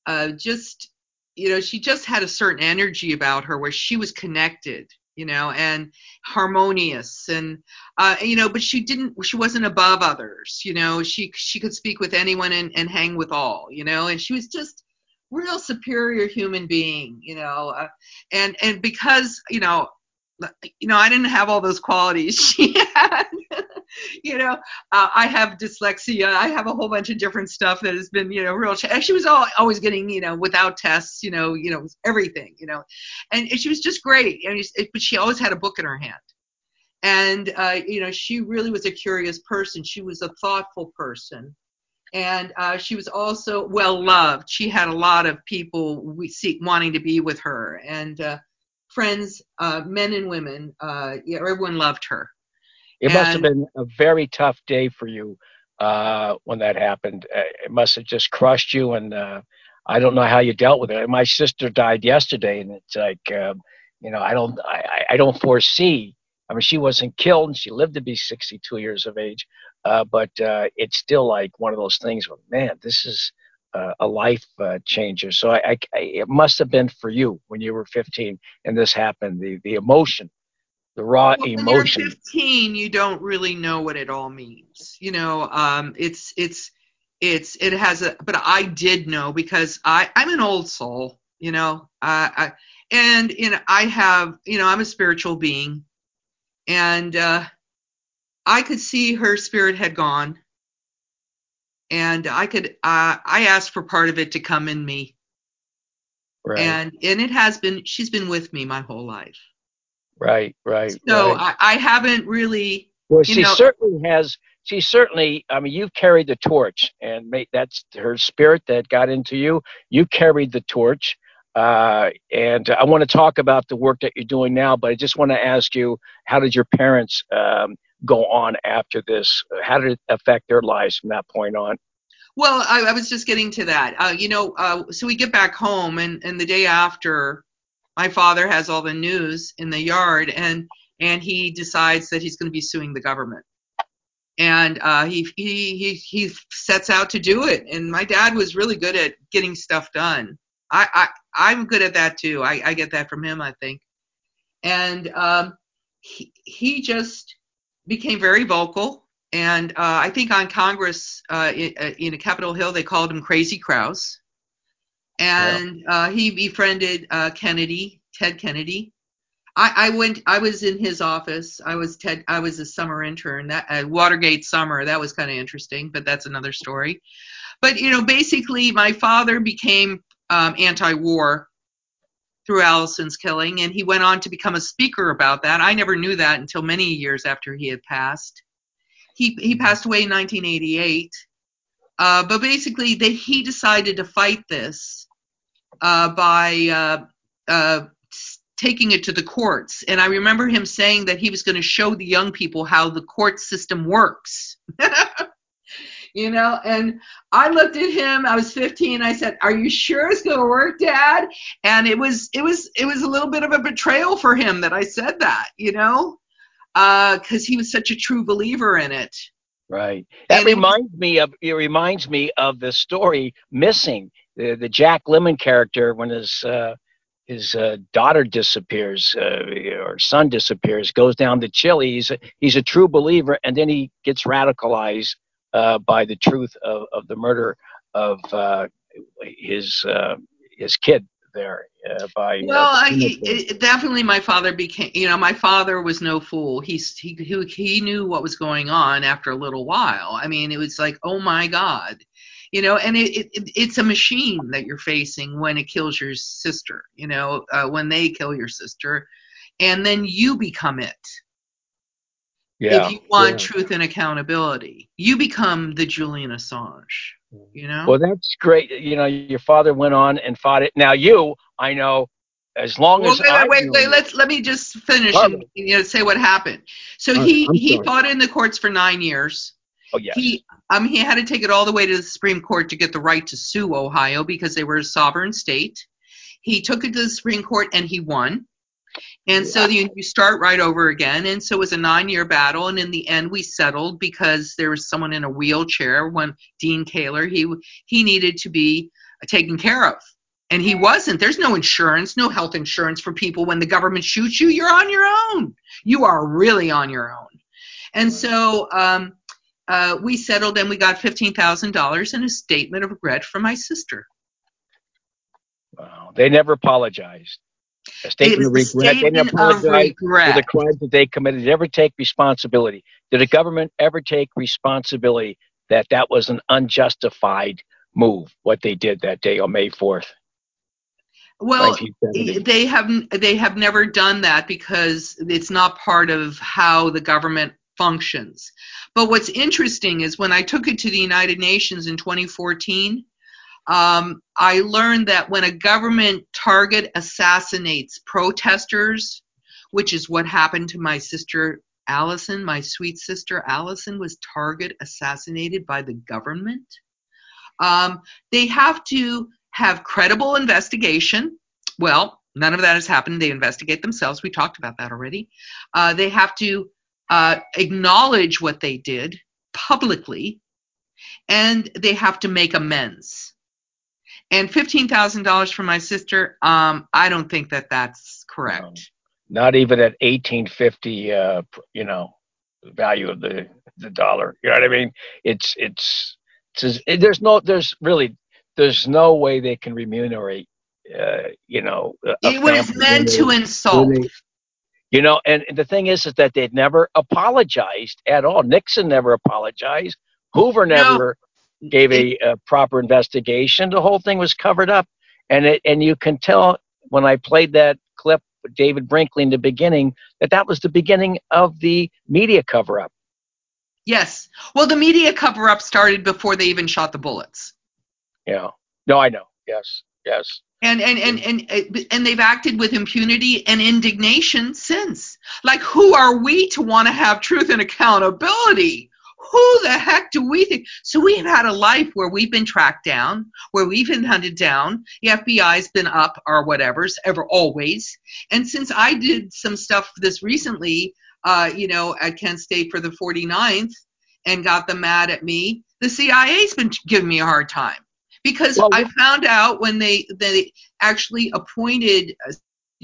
I: uh, just, you know, she just had a certain energy about her where she was connected, you know, and harmonious, and uh, you know, but she didn't, she wasn't above others, you know. She she could speak with anyone and, and hang with all, you know, and she was just real superior human being, you know, uh, and and because you know, you know, I didn't have all those qualities she had. you know, uh, I have dyslexia. I have a whole bunch of different stuff that has been, you know, real. Ch- she was all, always getting, you know, without tests, you know, you know, everything, you know, and, and she was just great. And it, but she always had a book in her hand. And uh, you know, she really was a curious person. She was a thoughtful person and uh, she was also well loved. She had a lot of people we seek wanting to be with her, and uh, friends, uh, men and women. Uh, yeah, everyone loved her.
C: It must have been a very tough day for you uh, when that happened. Uh, It must have just crushed you, and uh, I don't know how you dealt with it. My sister died yesterday, and it's like, um, you know, I don't, I, I- don't foresee. I mean, she wasn't killed, and she lived to be 62 years of age, uh, but uh, it's still like one of those things. Where, man, this is uh, a life uh, changer. So I, I, it must have been for you when you were 15 and this happened. The the emotion, the raw
I: Well, when
C: emotion.
I: you're 15, you don't really know what it all means. You know, um, it's it's it's it has a. But I did know because I I'm an old soul. You know, I, I and you know I have you know I'm a spiritual being, and uh, I could see her spirit had gone, and I could uh, I asked for part of it to come in me,
C: Right,
I: and and it has been. She's been with me my whole life.
C: right, right,
I: So
C: right.
I: I, I haven't really.
C: Well, she
I: know-
C: certainly has. She certainly. I mean, you've carried the torch, and made, that's her spirit that got into you. You carried the torch, uh, and I want to talk about the work that you're doing now. But I just want to ask you, how did your parents um, go on after this? How did it affect their lives from that point on?
I: Well, I, I was just getting to that. Uh, you know, uh, so we get back home, and, and the day after, my father has all the news in the yard, and and he decides that he's going to be suing the government, and uh, he he he he sets out to do it. And my dad was really good at getting stuff done. I I I'm good at that too. I I get that from him, I think. And um, he he just became very vocal and uh, I think on Congress uh, in, uh, in Capitol Hill they called him Crazy Krause, and yeah. uh, he befriended uh, Kennedy, Ted Kennedy. I, I, went. I was in his office. I was Ted. I was a summer intern. That uh, Watergate summer. That was kind of interesting, but that's another story. But you know, basically, my father became um, anti-war through Allison's killing, and he went on to become a speaker about that. I never knew that until many years after he had passed he he passed away in 1988. Uh, but basically, he decided to fight this uh, by uh, uh taking it to the courts. And I remember him saying that he was going to show the young people how the court system works. you know, and I looked at him. I was 15. I said, "Are you sure it's going to work, Dad?" And it was it was it was a little bit of a betrayal for him that I said that. You know because uh, he was such a true believer in it.
C: Right. That and reminds it, me of it reminds me of the story Missing, the the Jack Lemmon character when his uh, his uh, daughter disappears uh, or son disappears, goes down to Chile. He's a, he's a true believer, and then he gets radicalized by the truth of, of the murder of uh, his his kid there uh, by.
I: Well, uh, I, it, definitely, my father became. You know, my father was no fool. He's he, he he knew what was going on after a little while. I mean, it was like, oh my god, you know, and it, it it's a machine that you're facing when it kills your sister. You know, uh, when they kill your sister, and then you become it.
C: Yeah,
I: if you want yeah. truth and accountability, you become the Julian Assange you know?
C: Well that's great. You know your father went on and fought it. Now you i know as long
I: well,
C: as
I: wait, wait, wait, wait, let's let me just finish and you know say what happened. So he he fought in the courts for nine years.
C: Oh yes
I: he um he had to take it all the way to the supreme court to get the right to sue ohio because they were a sovereign state. He took it to the supreme court and he won and so you, you start right over again. And so it was a nine year battle. And in the end, we settled because there was someone in a wheelchair when Dean Kahler, he, he needed to be taken care of. And he wasn't. There's no insurance, no health insurance for people when the government shoots you. You're on your own. You are really on your own. And so um, uh, we settled and we got $15,000 and a statement of regret from my sister.
C: Wow. They never apologized a statement of regret. Statement they apologize for the crimes that they committed. Did ever take responsibility? Did the government ever take responsibility that that was an unjustified move? What they did that day on May fourth.
I: Well, they have they have never done that because it's not part of how the government functions. But what's interesting is when I took it to the United Nations in 2014, um, I learned that when a government target assassinates protesters, which is what happened to my sister Allison, my sweet sister Allison was target assassinated by the government. Um, they have to have credible investigation. Well, none of that has happened. They investigate themselves. We talked about that already. Uh, they have to uh, acknowledge what they did publicly, and they have to make amends and fifteen thousand dollars for my sister. Um, I don't think that that's correct.
C: No, not even at eighteen fifty. Uh, you know, value of the the dollar. You know what I mean? It's it's, it's it, there's no there's really there's no way they can remunerate. Uh, you know,
I: it was meant to insult. They,
C: you know, and, and the thing is, is that they'd never apologized at all. Nixon never apologized. Hoover never gave a, a, proper investigation. The whole thing was covered up, and it and you can tell when I played that clip with David Brinkley in the beginning that that was the beginning of the media cover up.
I: Yes. Well, the media cover up started before they even shot the bullets.
C: Yeah. No, I know. Yes. Yes.
I: And and and and and they've acted with impunity and indignation since. Like, who are we to want to have truth and accountability? Who the heck do we think? So we have had a life where we've been tracked down, where we've been hunted down. The FBI's been up or whatever's ever always. And since I did some stuff this recently, uh, you know, at Kent State for the 49th and got them mad at me, the CIA's been giving me a hard time because well, I found out when they they actually appointed uh,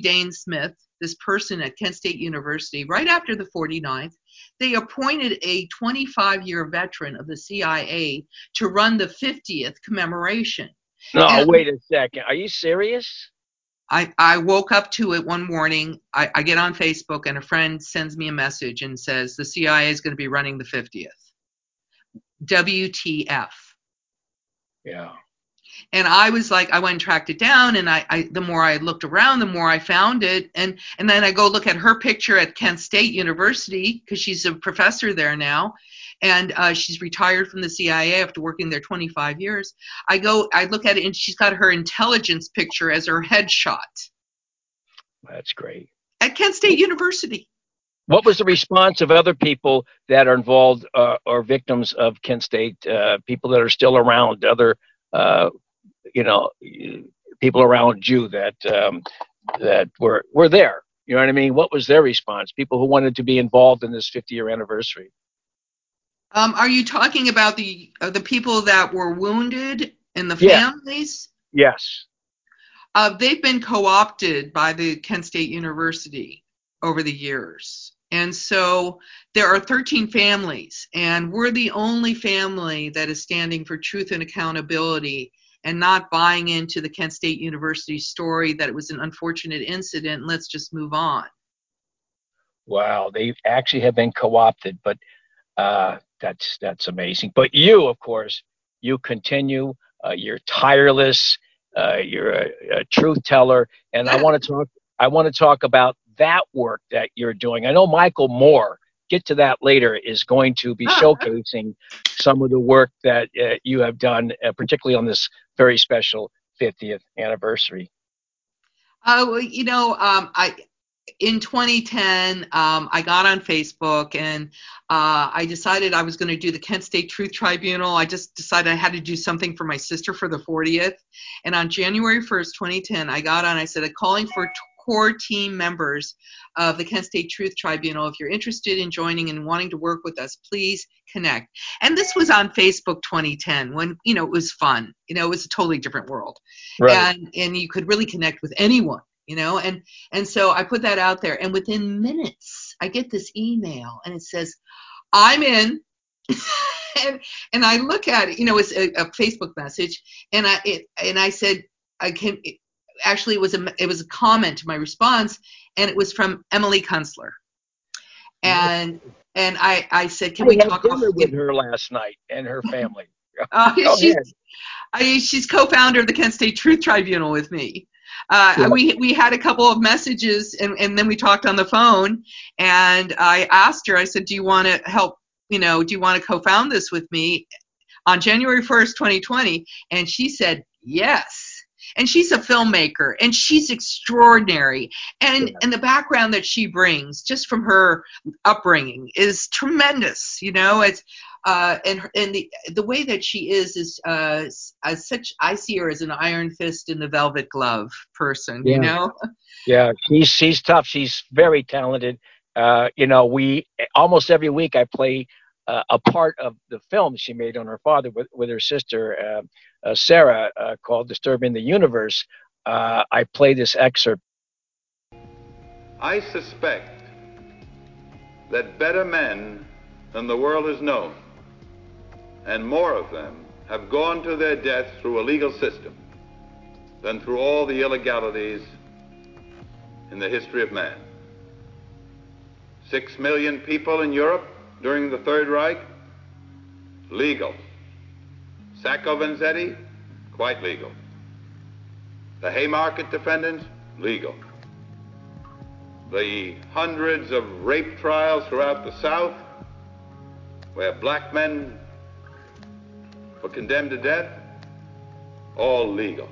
I: Dane Smith, this person at Kent State University, right after the 49th, they appointed a 25 year veteran of the CIA to run the 50th commemoration.
C: No, and wait a second. Are you serious?
I: I, I woke up to it one morning. I, I get on Facebook and a friend sends me a message and says the CIA is going to be running the 50th. WTF.
C: Yeah
I: and I was like, I went and tracked it down, and I, I, the more I looked around, the more I found it, and and then I go look at her picture at Kent State University because she's a professor there now, and uh, she's retired from the CIA after working there 25 years. I go, I look at it, and she's got her intelligence picture as her headshot.
C: That's great.
I: At Kent State University.
C: What was the response of other people that are involved uh, or victims of Kent State, uh, people that are still around, other uh, you know, people around you that um, that were were there. You know what I mean? What was their response? People who wanted to be involved in this 50 year anniversary.
I: Um, are you talking about the uh, the people that were wounded and the families?
C: Yes.
I: Uh, they've been co-opted by the Kent State University over the years. And so there are 13 families, and we're the only family that is standing for truth and accountability and not buying into the Kent State University story that it was an unfortunate incident let's just move on.
C: Wow, they actually have been co-opted, but uh, that's that's amazing. But you, of course, you continue. Uh, you're tireless. Uh, you're a, a, truth teller, and I want to talk. I want to talk about that work that you're doing. I know Michael Moore. Get to that later. Is going to be showcasing some of the work that uh, you have done, uh, particularly on this very special 50th anniversary?
I: Uh, well, you know, um, I in 2010, um, I got on Facebook and uh, I decided I was going to do the Kent State Truth Tribunal. I just decided I had to do something for my sister for the 40th. And on January 1st, 2010, I got on. I said, I'm calling for core team members of the Kent State Truth Tribunal. If you're interested in joining and wanting to work with us, please connect. And this was on Facebook 2010 when, you know, it was fun. You know, it was a totally different world. Right. And and you could really connect with anyone, you know. And and so I put that out there and within minutes I get this email and it says, "I'm in." and and I look at it, you know, it's a, a Facebook message, and I it, and I said, I can actually it was a it was a comment to my response, and it was from Emily Kunstler, and and I I said, can
C: we,
I: we talk
C: dinner with her last night and her family?
I: uh, she's I, she's co-founder of the Kent State Truth Tribunal with me. Uh, yeah. we we had a couple of messages and, and then we talked on the phone and I asked her I said do you want to help you know do you want to co-found this with me on January 1st 2020 and she said yes and she's a filmmaker and she's extraordinary. And yeah. and the background that she brings just from her upbringing is tremendous you know? It's uh, and and the the way that she is is uh, as such I see her as an iron fist in the velvet glove person
C: yeah.
I: you know?
C: Yeah she's she's tough. She's very talented. Uh, you know we almost every week I play uh, a part of the film she made on her father with, with her sister uh, Sarah uh, called Disturbing the Universe, uh, I play this excerpt.
K: I suspect that better men than the world has known, and more of them, have gone to their death through a legal system than through all the illegalities in the history of man. Six million people in Europe during the Third Reich, legal. Sacco Vanzetti, quite legal. The Haymarket defendants, legal. The hundreds of rape trials throughout the South, where black men were condemned to death, all legal.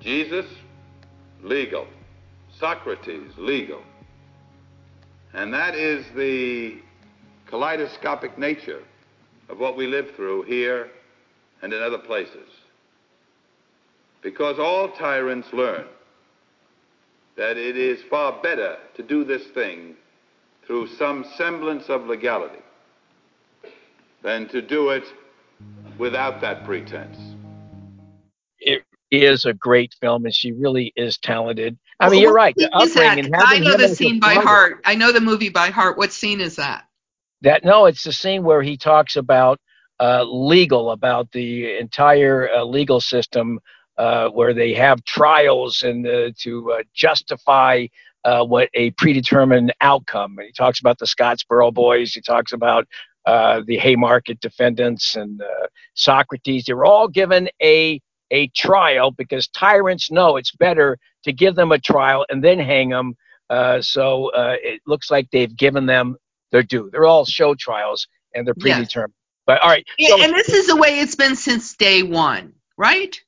K: Jesus, legal. Socrates, legal. And that is the kaleidoscopic nature of what we live through here and in other places. Because all tyrants learn that it is far better to do this thing through some semblance of legality than to do it without that pretense.
C: It is a great film, and she really is talented. I mean, you're right. The upbringing,
I: I know the scene by heart. I know the movie by heart. What scene is that?
C: That no, it's the scene where he talks about uh, legal, about the entire uh, legal system, uh, where they have trials and uh, to uh, justify uh, what a predetermined outcome. And he talks about the Scottsboro boys. He talks about the Haymarket defendants and Socrates. They were all given a a trial because tyrants know it's better to give them a trial and then hang them. So it looks like they've given them their due. They're all show trials and they're
I: Yes.
C: predetermined. But all right,
I: Yeah,
C: so-
I: and this is the way it's been since day one, right?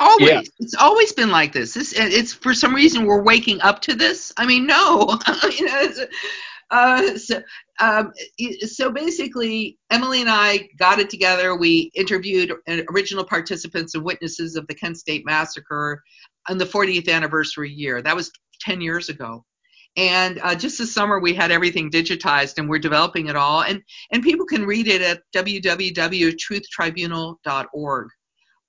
I: Always.
C: Yeah.
I: It's always been like this. This it's for some reason we're waking up to this. I mean, no. you know, uh, so, um, so basically, Emily and I got it together. We interviewed uh, original participants and witnesses of the Kent State Massacre on the 40th anniversary year. That was 10 years ago. And uh, just this summer, we had everything digitized, and we're developing it all. And and people can read it at www.truthtribunal.org.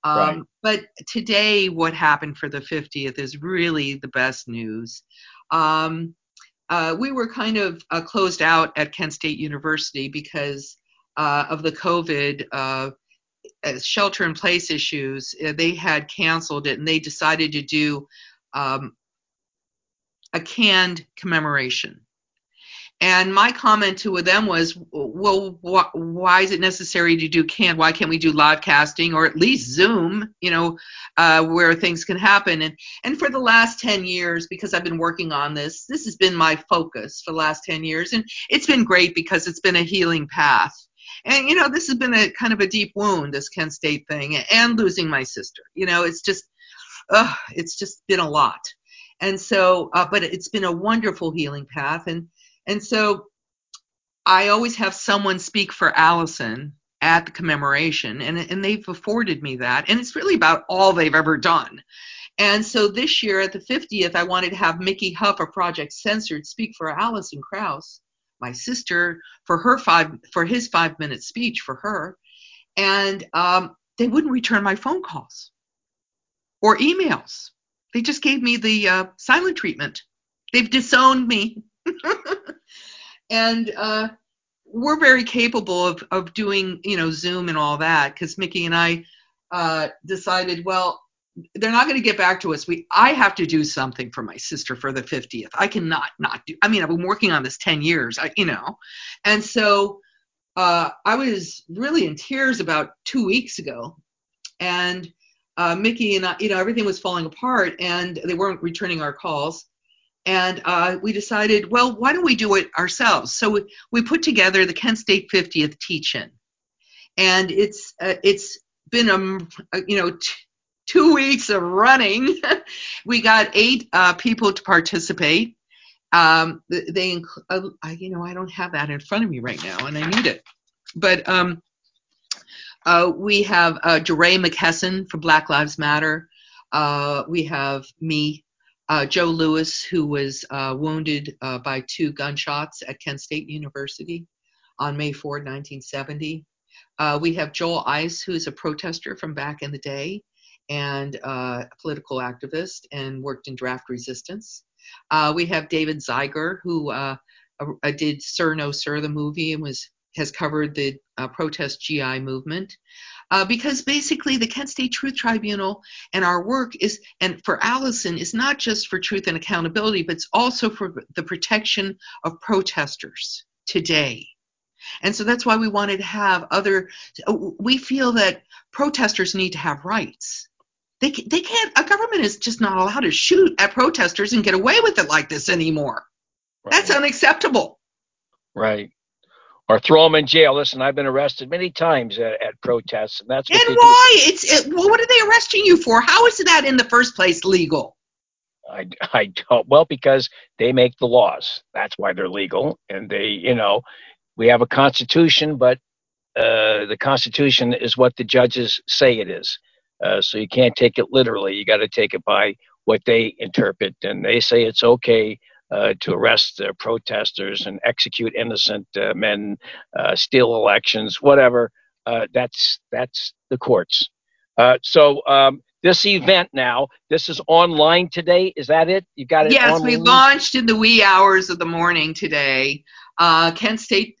I: Um,
C: Right.
I: But today, what happened for the 50th is really the best news. Um, uh, we were kind of uh, closed out at Kent State University because uh, of the COVID uh, uh, shelter in place issues. Uh, they had canceled it and they decided to do um, a canned commemoration. And my comment to them was, well, wh- why is it necessary to do canned? Why can't we do live casting or at least Zoom, you know, uh, where things can happen? And and for the last 10 years, because I've been working on this, this has been my focus for the last 10 years. And it's been great because it's been a healing path. And, you know, this has been a kind of a deep wound, this Kent State thing, and losing my sister. You know, it's just, it's just been a lot. And so, uh, but it's been a wonderful healing path. And, and so I always have someone speak for Allison at the commemoration, and, and they've afforded me that. And it's really about all they've ever done. And so this year at the 50th, I wanted to have Mickey Huff of Project Censored speak for Allison Krause, my sister, for her five for his five minute speech for her. And um, they wouldn't return my phone calls or emails. They just gave me the uh, silent treatment. They've disowned me. and uh, we're very capable of, of doing, you know, Zoom and all that because Mickey and I uh, decided, well, they're not going to get back to us. We, I have to do something for my sister for the 50th. I cannot not do. I mean, I've been working on this 10 years, I, you know, and so uh, I was really in tears about two weeks ago, and uh, Mickey and I, you know, everything was falling apart, and they weren't returning our calls. And uh, we decided, well, why don't we do it ourselves? So we, we put together the Kent State 50th teach-in, and it's uh, it's been a you know t- two weeks of running. we got eight uh, people to participate. Um, th- they, inc- uh, you know, I don't have that in front of me right now, and I need it. But um, uh, we have uh, DeRay Mckesson from Black Lives Matter. Uh, we have me, uh, Joe Lewis, who was uh, wounded uh, by two gunshots at Kent State University on May 4, 1970. Uh, we have Joel Ice, who's a protester from back in the day and a political activist and worked in draft resistance. We have David Zeiger, who did Sir No Sir, the movie, and was has covered the uh, protest GI movement. Uh, because basically, the Kent State Truth Tribunal and our work is, and for Allison, is not just for truth and accountability, but it's also for the protection of protesters today. And so that's why we wanted to have other. We feel that protesters need to have rights. They they can't. A government is just not allowed to shoot at protesters and get away with it like this anymore. That's unacceptable.
C: Right. Or throw them in jail. Listen, I've been arrested many times at, at protests, and that's what
I: and
C: they
I: why? Do. It's it, well, what are they arresting you for? How is that in the first place legal?
C: I, I don't. Well, because they make the laws. That's why they're legal, and they, you know, we have a constitution, but uh, the constitution is what the judges say it is. Uh, so you can't take it literally. You got to take it by what they interpret, and they say it's okay to arrest uh, protesters and execute innocent uh, men, uh, steal elections, whatever. Uh, that's that's the courts. Uh, so um, this event now, this is online today. Is that it? You got it.
I: Yes,
C: online?
I: we launched in the wee hours of the morning today. Kent State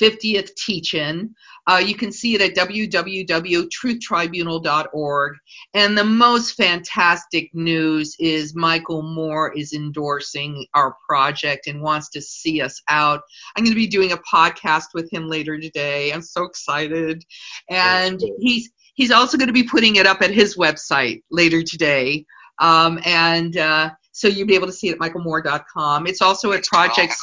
I: 50th teach-in. Uh, you can see it at www.truthtribunal.org. And the most fantastic news is Michael Moore is endorsing our project and wants to see us out. I'm going to be doing a podcast with him later today. I'm so excited. And he's he's also going to be putting it up at his website later today. Um, and uh, so you'll be able to see it at michaelmoore.com. It's also at Project.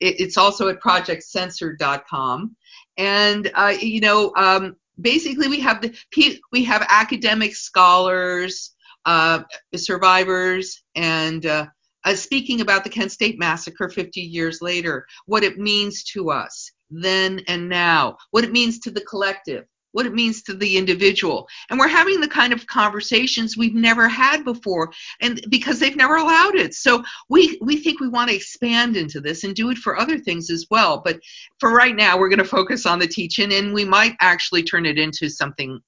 I: It's also at projectcensored.com and uh, you know um, basically we have the we have academic scholars uh, survivors and uh, uh, speaking about the kent state massacre 50 years later what it means to us then and now what it means to the collective what it means to the individual. And we're having the kind of conversations we've never had before and because they've never allowed it. So we we think we want to expand into this and do it for other things as well. But for right now we're going to focus on the teaching and we might actually turn it into something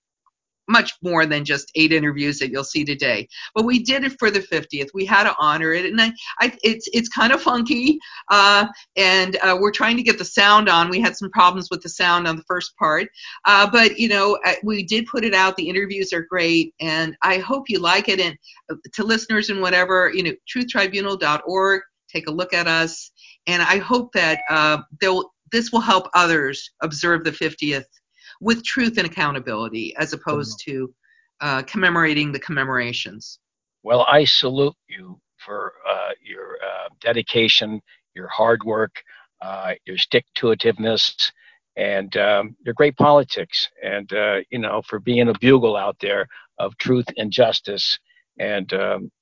I: much more than just eight interviews that you'll see today. But we did it for the 50th. We had to honor it, and I, I it's it's kind of funky, uh, and uh, we're trying to get the sound on. We had some problems with the sound on the first part, uh, but you know uh, we did put it out. The interviews are great, and I hope you like it. And uh, to listeners and whatever, you know, truthtribunal.org. Take a look at us, and I hope that uh, they'll this will help others observe the 50th with truth and accountability as opposed to uh, commemorating the commemorations.
C: Well, I salute you for uh, your uh, dedication, your hard work, uh, your stick to itiveness, and um, your great politics, and uh, you know for being a bugle out there of truth and justice. And um,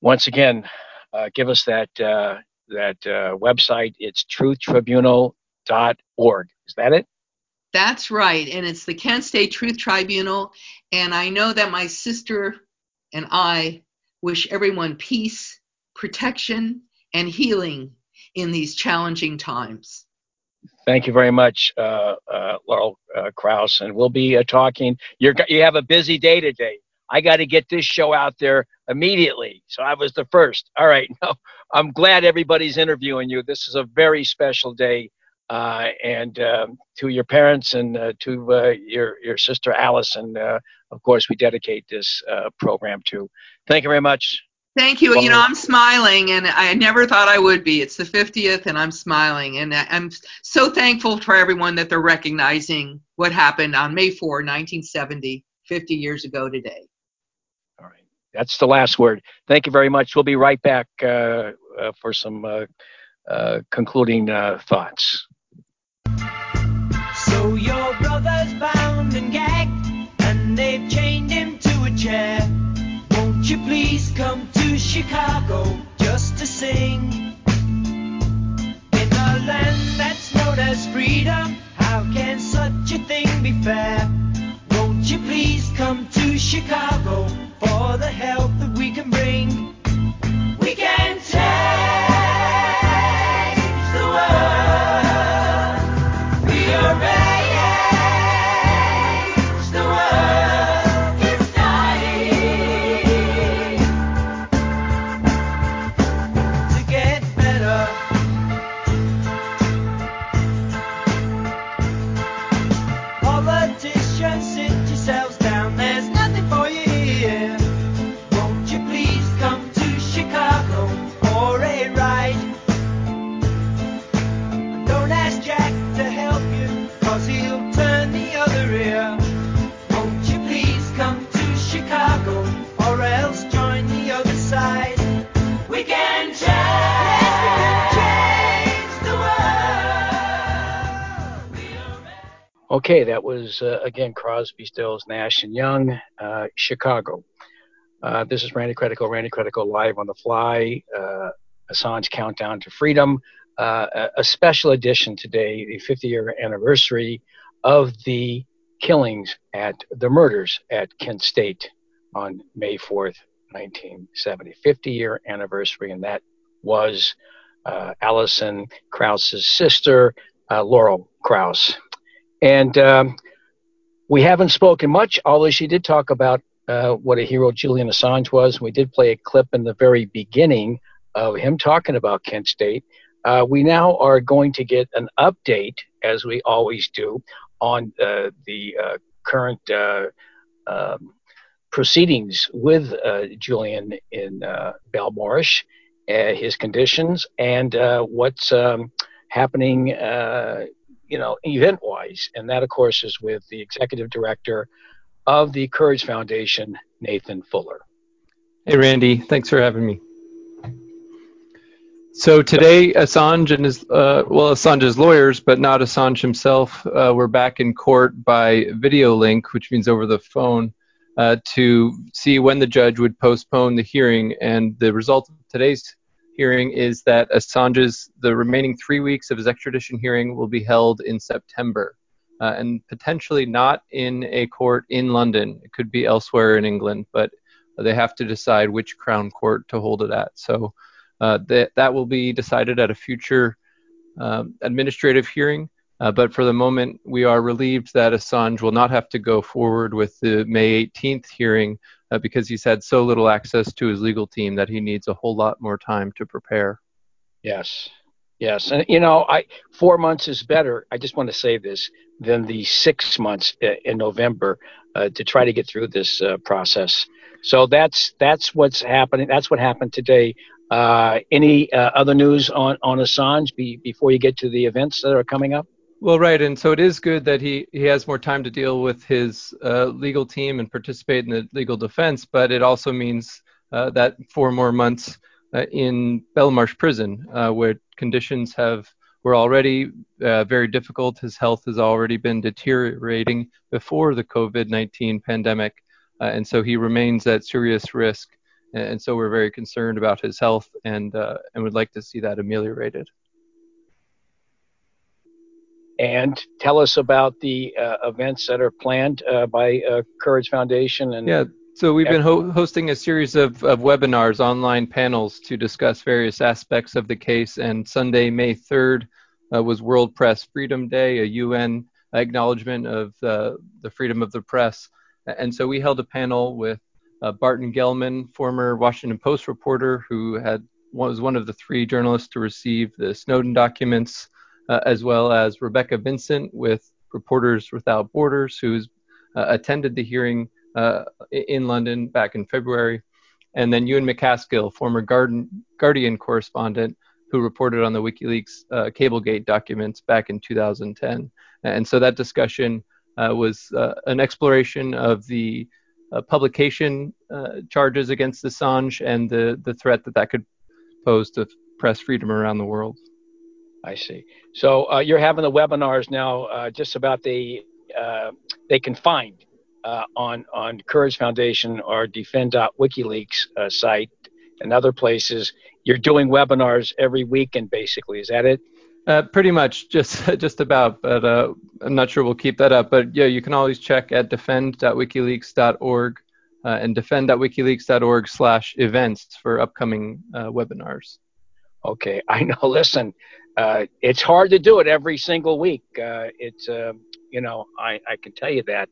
C: once again, uh, give us that that website. It's truthtribunal.org. Is that it?
I: That's right. And it's the Kent State Truth Tribunal. And I know that my sister and I wish everyone peace, protection, and healing in these challenging times.
C: Thank you very much, uh, uh, Laurel uh, Krause. And we'll be uh, talking. You're, you have a busy day today. I got to get this show out there immediately. So I was the first. All right. No, I'm glad everybody's interviewing you. This is a very special day and um, to your parents and uh, to uh, your your sister Alice, and uh, of course we dedicate this uh, program to. Thank you very much.
I: Thank you. Well, you know, I'm smiling, and I never thought I would be. It's the 50th, and I'm smiling, and I'm so thankful for everyone that they're recognizing what happened on May 4, 1970, 50 years ago today.
C: All right, that's the last word. Thank you very much. We'll be right back uh, for some concluding thoughts.
L: Come to Chicago just to sing? In a land that's known as freedom, how can such a thing be fair? Won't you please come to Chicago for the help that we can bring?
C: Okay, that was uh, again Crosby, Stills, Nash and Young, uh, Chicago. Uh, this is Randy Credico, Randy Credico live on the fly. Uh, Assange Countdown to Freedom, uh, a, a special edition today, the 50 year anniversary of the killings at the murders at Kent State on May 4th, 1970. 50 year anniversary, and that was uh, Allison Krause's sister, Laurel Krause. And um, we haven't spoken much, although she did talk about uh, what a hero Julian Assange was. We did play a clip in the very beginning of him talking about Kent State. Uh, we now are going to get an update, as we always do, on uh, the uh, current uh, um, proceedings with uh, Julian in Belmarsh, his conditions, and what's um, happening, you know, event-wise. And that, of course, is with the executive director of the Courage Foundation, Nathan Fuller.
M: Hey, Randy. Thanks for having me. So today, Assange and his, uh, well, Assange's lawyers, but not Assange himself, uh, were back in court by video link, which means over the phone, uh, to see when the judge would postpone the hearing. And the result of today's hearing is that Assange's, the remaining three weeks of his extradition hearing will be held in September. Uh, and potentially not in a court in London. It could be elsewhere in England, but they have to decide which Crown Court to hold it at. So uh, that that will be decided at a future um, administrative hearing. Uh, but for the moment, we are relieved that Assange will not have to go forward with the May 18th hearing uh, because he's had so little access to his legal team that he needs a whole lot more time to prepare.
C: Yes, yes, and you know, I four months is better. I just want to say this than the six months uh, in November uh, to try to get through this uh, process. So that's that's what's happening. That's what happened today. Uh, any uh, other news on, on Assange be, before you get to the events that are coming up?
M: Well, right, and so it is good that he, he has more time to deal with his uh, legal team and participate in the legal defense, but it also means uh, that four more months uh, in Belmarsh prison, uh, where conditions have were already very difficult. His health has already been deteriorating before the COVID-19 pandemic, and so he remains at serious risk and so we're very concerned about his health and uh, and would like to see that ameliorated.
C: And tell us about the uh, events that are planned uh, by uh, Courage Foundation and
M: yeah. So we've been ho- hosting a series of, of webinars, online panels to discuss various aspects of the case. And Sunday, May 3rd, uh, was World Press Freedom Day, a UN acknowledgement of the freedom of the press. And so we held a panel with uh, Barton Gellman, former Washington Post reporter who had was one of the three journalists to receive the Snowden documents, uh, as well as Rebecca Vincent with Reporters Without Borders, who's uh, attended the hearing uh, in London back in February, and then Ewan MacAskill, former Garden, Guardian correspondent who reported on the WikiLeaks uh, Cablegate documents back in 2010. And so that discussion was an exploration of the publication charges against Assange and the, the threat that that could pose to press freedom around the world.
C: I see. So uh, you're having the webinars now uh, just about the uh, they can find uh, on on Courage Foundation or defend.wikileaks site and other places. You're doing webinars every weekend, basically. Is that it?
M: Uh, pretty much, just just about, but uh, I'm not sure we'll keep that up. But yeah, you can always check at defend.wikileaks.org uh, and defend.wikileaks.org/events for upcoming uh, webinars.
C: Okay, I know. Listen, uh, it's hard to do it every single week. Uh, it's you know, I I can tell you that.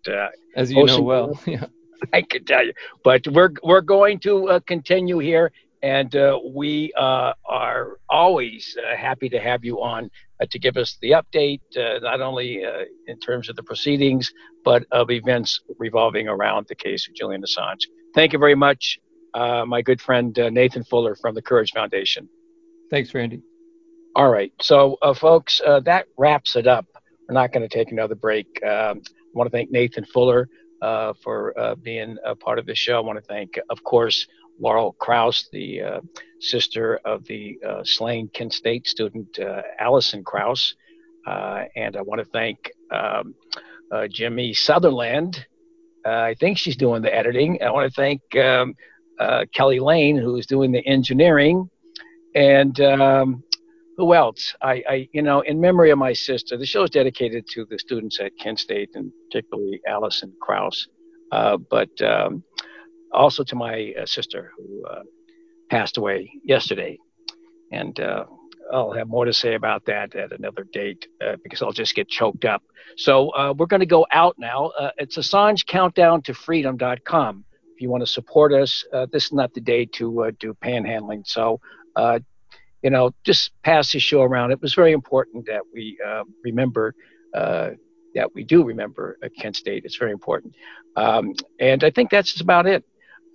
M: As you know well, yeah.
C: I can tell you, but we're we're going to continue here and uh, we uh, are always uh, happy to have you on uh, to give us the update, uh, not only uh, in terms of the proceedings, but of events revolving around the case of Julian Assange. Thank you very much, my good friend Nathan Fuller from the Courage Foundation.
M: Thanks, Randy.
C: All right. So, folks, that wraps it up. We're not going to take another break. Um, I want to thank Nathan Fuller for being a part of the show. I want to thank, of course, Laurel Krause, the uh, sister of the uh, slain Kent State student uh, Allison Krause. Uh, and I want to thank um, uh, Jimmy Sutherland. Uh, I think she's doing the editing. I want to thank um, uh, Kelly Lane, who's doing the engineering, and um, who else? I, I, you know, in memory of my sister, the show is dedicated to the students at Kent State, and particularly Allison Krause, uh, but um, also to my uh, sister who uh, passed away yesterday, and uh, I'll have more to say about that at another date uh, because I'll just get choked up. So uh, we're going to go out now. It's Assange Countdown to Freedom.com. If you want to support us, this is not the day to do panhandling. So, uh, you know, just pass the show around. It was very important that we remember that we do remember Kent State. It's very important. Um, and I think that's about it.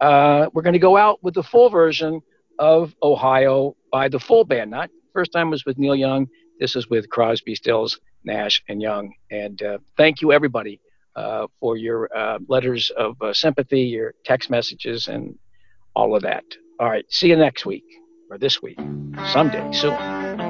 C: we're going to go out with the full version of Ohio by the full band, not First time was with Neil Young. This is with Crosby, Stills, Nash, and Young. And uh, thank you, everybody, uh, for your uh, letters of uh, sympathy, your text messages, and all of that. All right. See you next week or this week, someday soon.